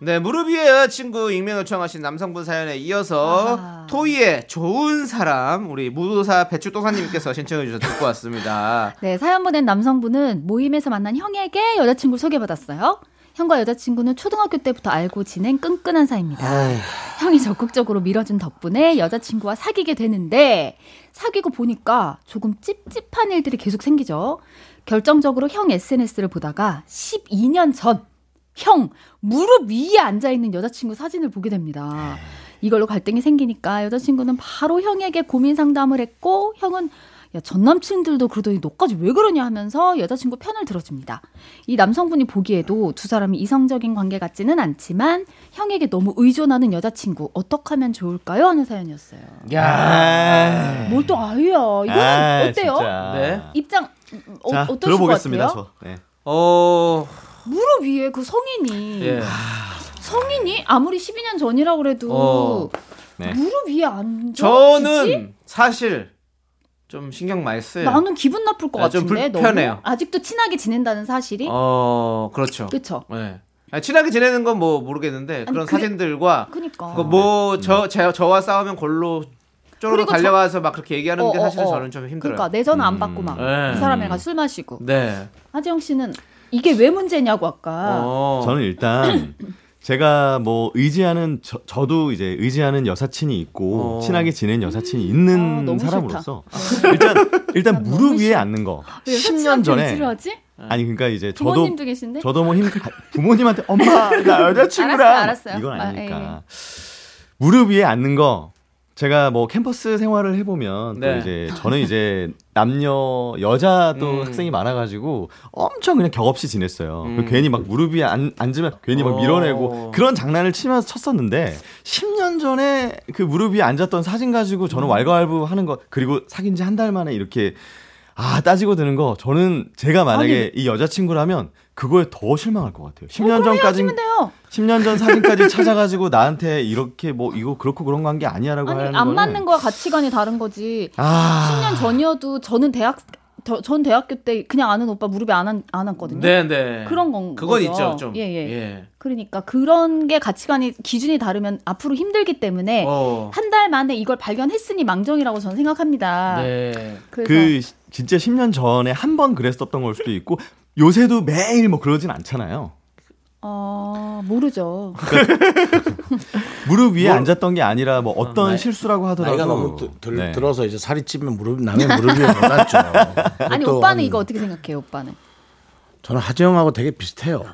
네, 무릎 위에 여자친구 익명 요청하신 남성분 사연에 이어서 아. 토이의 좋은 사람 우리 무도사 배추도사님께서 신청해 주셔서 듣고 왔습니다. 네, 사연 보낸 남성분은 모임에서 만난 형에게 여자친구를 소개받았어요. 형과 여자친구는 초등학교 때부터 알고 지낸 끈끈한 사이입니다. 형이 적극적으로 밀어준 덕분에 여자친구와 사귀게 되는데 사귀고 보니까 조금 찝찝한 일들이 계속 생기죠. 결정적으로 형 SNS를 보다가 12년 전 형 무릎 위에 앉아 있는 여자친구 사진을 보게 됩니다. 이걸로 갈등이 생기니까 여자친구는 바로 형에게 고민 상담을 했고 형은 야, 전 남친들도 그러더니 너까지 왜 그러냐 하면서 여자친구 편을 들어줍니다. 이 남성분이 보기에도 두 사람이 이성적인 관계 같지는 않지만 형에게 너무 의존하는 여자친구 어떻게 하면 좋을까요? 하는 사연이었어요. 야. 뭘 또 아유야. 이거는 아, 어때요? 네. 입장 어, 자, 어떠실 들어보겠습니다, 것 같아요? 저. 네. 어, 무릎 위에 그 성인이 예. 성인이 아무리 12년 전이라고 그래도 어. 네. 무릎 위에 앉아 저는 사실 좀 신경 많이 써요. 나는 기분 나쁠 것 아, 좀 같은데 불편해요. 너무 아직도 친하게 지낸다는 사실이 어, 그렇죠. 그쵸 네. 아니, 친하게 지내는 건 뭐 모르겠는데 그런 그래- 사진들과 그니까 뭐저 저와 싸우면 골로 그리고 저- 달려가서 막 그렇게 얘기하는 게 어, 어, 사실은 어. 저는 좀 힘들어요. 그러니까 내 전화 안 받고 막 그 네. 사람이랑 같이 술 마시고 네. 하지영 씨는 이게 왜 문제냐고 아까 어. 저는 일단 제가 뭐 의지하는 저, 저도 이제 의지하는 여사친이 있고 어. 친하게 지낸 여사친이 아, 있는 너무 사람으로서 일단 일단 난 무릎 위에. 앉는 거왜 10년 여자친구한테 전에? 아니 그러니까 이제 저도 부모님도 계신데 저도 뭐 힘들 부모님한테 엄마 나 여자친구랑 알았어요, 알았어요. 이건 아, 아니니까 무릎 위에 앉는 거 제가 뭐 캠퍼스 생활을 해보면 네. 또 이제 저는 이제 남녀 여자도 음. 학생이 많아가지고 엄청 그냥 격없이 지냈어요. 음. 그리고 괜히 막 무릎 위에 앉, 앉으면 괜히 막 어. 밀어내고 그런 장난을 치면서 쳤었는데 10년 전에 그 무릎 위에 앉았던 사진 가지고 음. 저는 왈가왈부 하는 거 그리고 사귄 지 한 달 만에 이렇게 아 따지고 드는 거 저는 제가 만약에 이 여자친구라면 그거에 더 실망할 것 같아요. 10년 그럼 전까지 헤어지면 돼요 10년 전 사진까지 찾아가지고 나한테 이렇게 뭐 이거 그렇고 그런 관계 아니야라고 아니 하는 안 맞는 거와 가치관이 다른 거지 아 10년 전이어도 저는 대학 저- 전 대학교 때 그냥 아는 오빠 무릎에 안, 앉- 안 앉거든요 네, 네. 그런 건 그건 거죠. 있죠, 좀. 예, 예. 예. 그러니까 그런 게 가치관이 기준이 다르면 앞으로 힘들기 때문에 어. 한달 만에 이걸 발견했으니 망정이라고 저는 생각합니다. 네. 그래서 그 시- 진짜 10년 전에 한 번 그랬었던 걸 수도 있고 요새도 매일 뭐 그러진 않잖아요. 어, 모르죠. 무릎 위에 뭐- 앉았던 게 아니라 뭐 어떤 나이- 실수라고 하더라도 나이가 너무 드- 들, 네. 들어서 이제 살이 찌면 무릎 남의 무릎 위에 못 앉죠. 아니 오빠는 한- 이거 어떻게 생각해요, 오빠는? 저는 하지영하고 되게 비슷해요.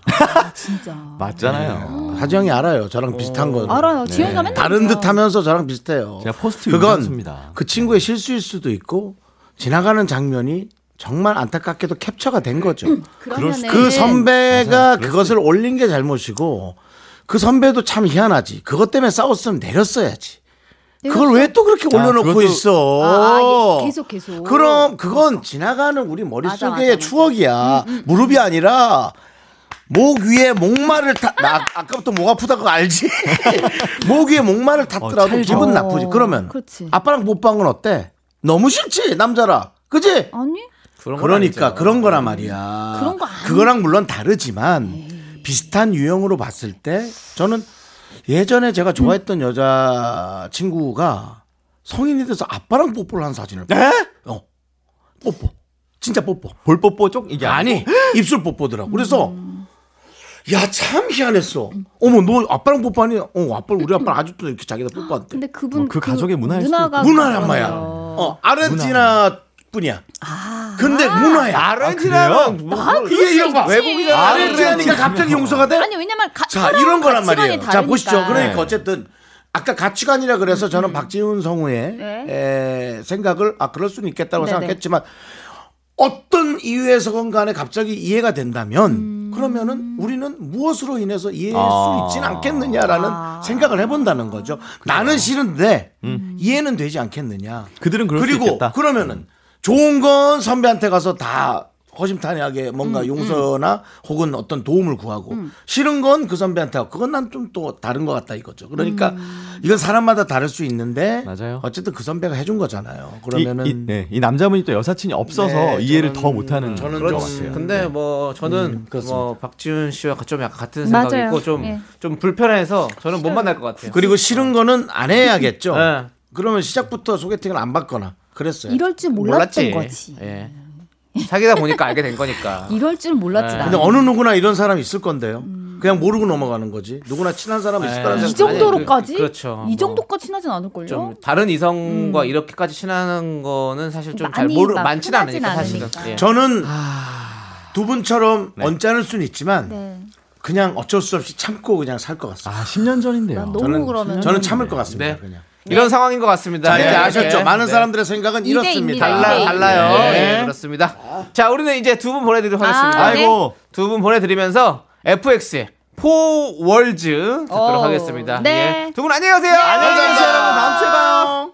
진짜. 맞잖아요. 하지영이 알아요. 저랑 비슷한 거. 알아요. 지영이가 맨날 다른 그래요. 듯하면서 저랑 비슷해요. 제가 포스트 그건 유산수입니다. 그 친구의 실수일 수도 있고 지나가는 장면이 정말 안타깝게도 캡처가 된 거죠. 그러면은 그 선배가 그것을 올린 게 잘못이고 그 선배도 참 희한하지. 그것 때문에 싸웠으면 내렸어야지. 그걸 왜 또 그렇게 아, 올려놓고 그것도- 있어? 아, 예, 계속 계속. 그럼 그건 지나가는 우리 맞아, 머릿속의 맞아, 맞아. 추억이야. 무릎이 아니라 목 위에 목마를 타, 나 아- 아까부터 목 아프다고 알지? 목 위에 목마를 탔더라도 어, 찰죠. 기분 나쁘지. 그러면 그렇지. 아빠랑 못 본 건 어때? 너무 싫지 남자라. 그지? 아니? 그러니까 아니죠. 그런 거란 말이야. 그런 거 아니- 그거랑 물론 다르지만 비슷한 유형으로 봤을 때 저는 예전에 제가 좋아했던 여자 친구가 성인이 돼서 아빠랑 뽀뽀를 한 사진을 봐. 어. 뽀뽀. 진짜 뽀뽀. 볼 뽀뽀 쪽 이게 아니, 입술 뽀뽀더라고. 그래서 야, 참 희한했어. 어머, 너 아빠랑 뽀뽀하니? 어, 아빠 우리 아빠 아직도 이렇게 자기가 뽀뽀한대. 근데 그분 어, 그 가족의 문화일 수도 문화가 문화란 말이야. 그러네요. 어, 아르헨티나 뿐이야. 아. 근데 문화야. 아르헨티나는 뭐, 아, 이게 봐. 있지. 외국이잖아. 아르헨티나니까 갑자기 용서가 돼? 아니 왜냐면 가, 자, 이런 거란 말이에요. 자, 다르니까. 보시죠. 그러니까 네. 어쨌든 아까 가치관이라 그래서 저는 박지훈 성우의 네. 에, 생각을 아 그럴 수는 있겠다고 네네. 생각했지만 어떤 이유에서건 간에 갑자기 이해가 된다면 음. 그러면은 우리는 무엇으로 인해서 이해할 아. 수 있지는 않겠느냐라는 아. 생각을 해본다는 거죠. 나는 싫은데 이해는 되지 않겠느냐. 그들은 그리고 있겠다. 그러면은 좋은 건 선배한테 가서 다 허심탄회하게 뭔가 용서나 혹은 어떤 도움을 구하고 싫은 건 그 선배한테 하고 그건 난 좀 또 다른 것 같다 이거죠. 그러니까 이건 사람마다 다를 수 있는데 맞아요. 어쨌든 그 선배가 해준 거잖아요. 이, 그러면은 이, 네, 이 남자분이 또 여사친이 없어서 네, 이해를 저는- 더 못하는 저는 것 좀- 같아요. 근데 뭐 저는 음. 뭐 박지훈 씨와 좀 약간 같은 생각이 맞아요. 있고 좀 예. 좀 불편해서 저는 못 만날 것 같아요. 그리고 싫은 거는 안 해야겠죠. 네. 그러면 시작부터 소개팅을 안 받거나 그랬어요. 이럴 줄 몰랐던 몰랐지. 거지. 예. 사귀다 보니까 알게 된 거니까. 이럴 줄 몰랐지. 네. 나는. 근데 어느 누구나 이런 사람 있을 건데요. 그냥 모르고 넘어가는 거지. 누구나 친한 사람 있을 거라는 네. 이 생각. 정도로까지? 아니, 그- 그렇죠. 이 뭐. 정도까지 친하진 않을걸요? 좀 다른 이성과 음. 이렇게,까지 친하는 거는 사실 좀 잘 많이 모르 막 많지는 흔하진 않으니까 사실은. 않으니까. 예. 저는 두 분처럼 언짢을 수는 있지만 네. 그냥 어쩔 수 없이 참고 그냥 살 것 같습니다. 아, 10년 전인데요. 난 너무 그러면 저는 참을 것 같습니다. 네. 그냥. 이런 상황인 것 같습니다. 자 이제 네. 아셨죠? 네. 많은 네. 사람들의 생각은. 이렇습니다. 달라 네. 달라요. 네. 네, 그렇습니다. 자, 우리는 이제 두 분 보내드리도록 하겠습니다. 아, 네. 아이고. 두 분 보내드리면서 FX의 포월즈 듣도록 오. 하겠습니다. 네. 예. 두분 안녕히 가세요. 안녕히 계세요, 여러분. 다음 주에 봐요.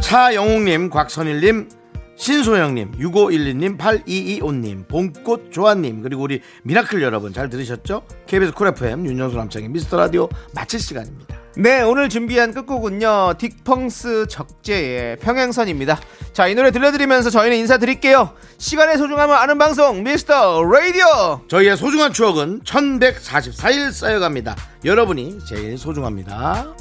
차영웅님, 곽선일님, 신소영님, 6512님, 8225님, 봄꽃 조아님, 그리고 우리 미라클 여러분 잘 들으셨죠? KBS Cool FM 윤정수 남창희 미스터 라디오 마칠 시간입니다. 네, 오늘 준비한 끝곡은요. 딕펑스 적재의 평행선입니다. 자, 이 노래 들려드리면서 저희는 인사드릴게요. 시간의 소중함을 아는 방송 미스터 라디오. 저희의 소중한 추억은 1144일 쌓여갑니다. 여러분이 제일 소중합니다.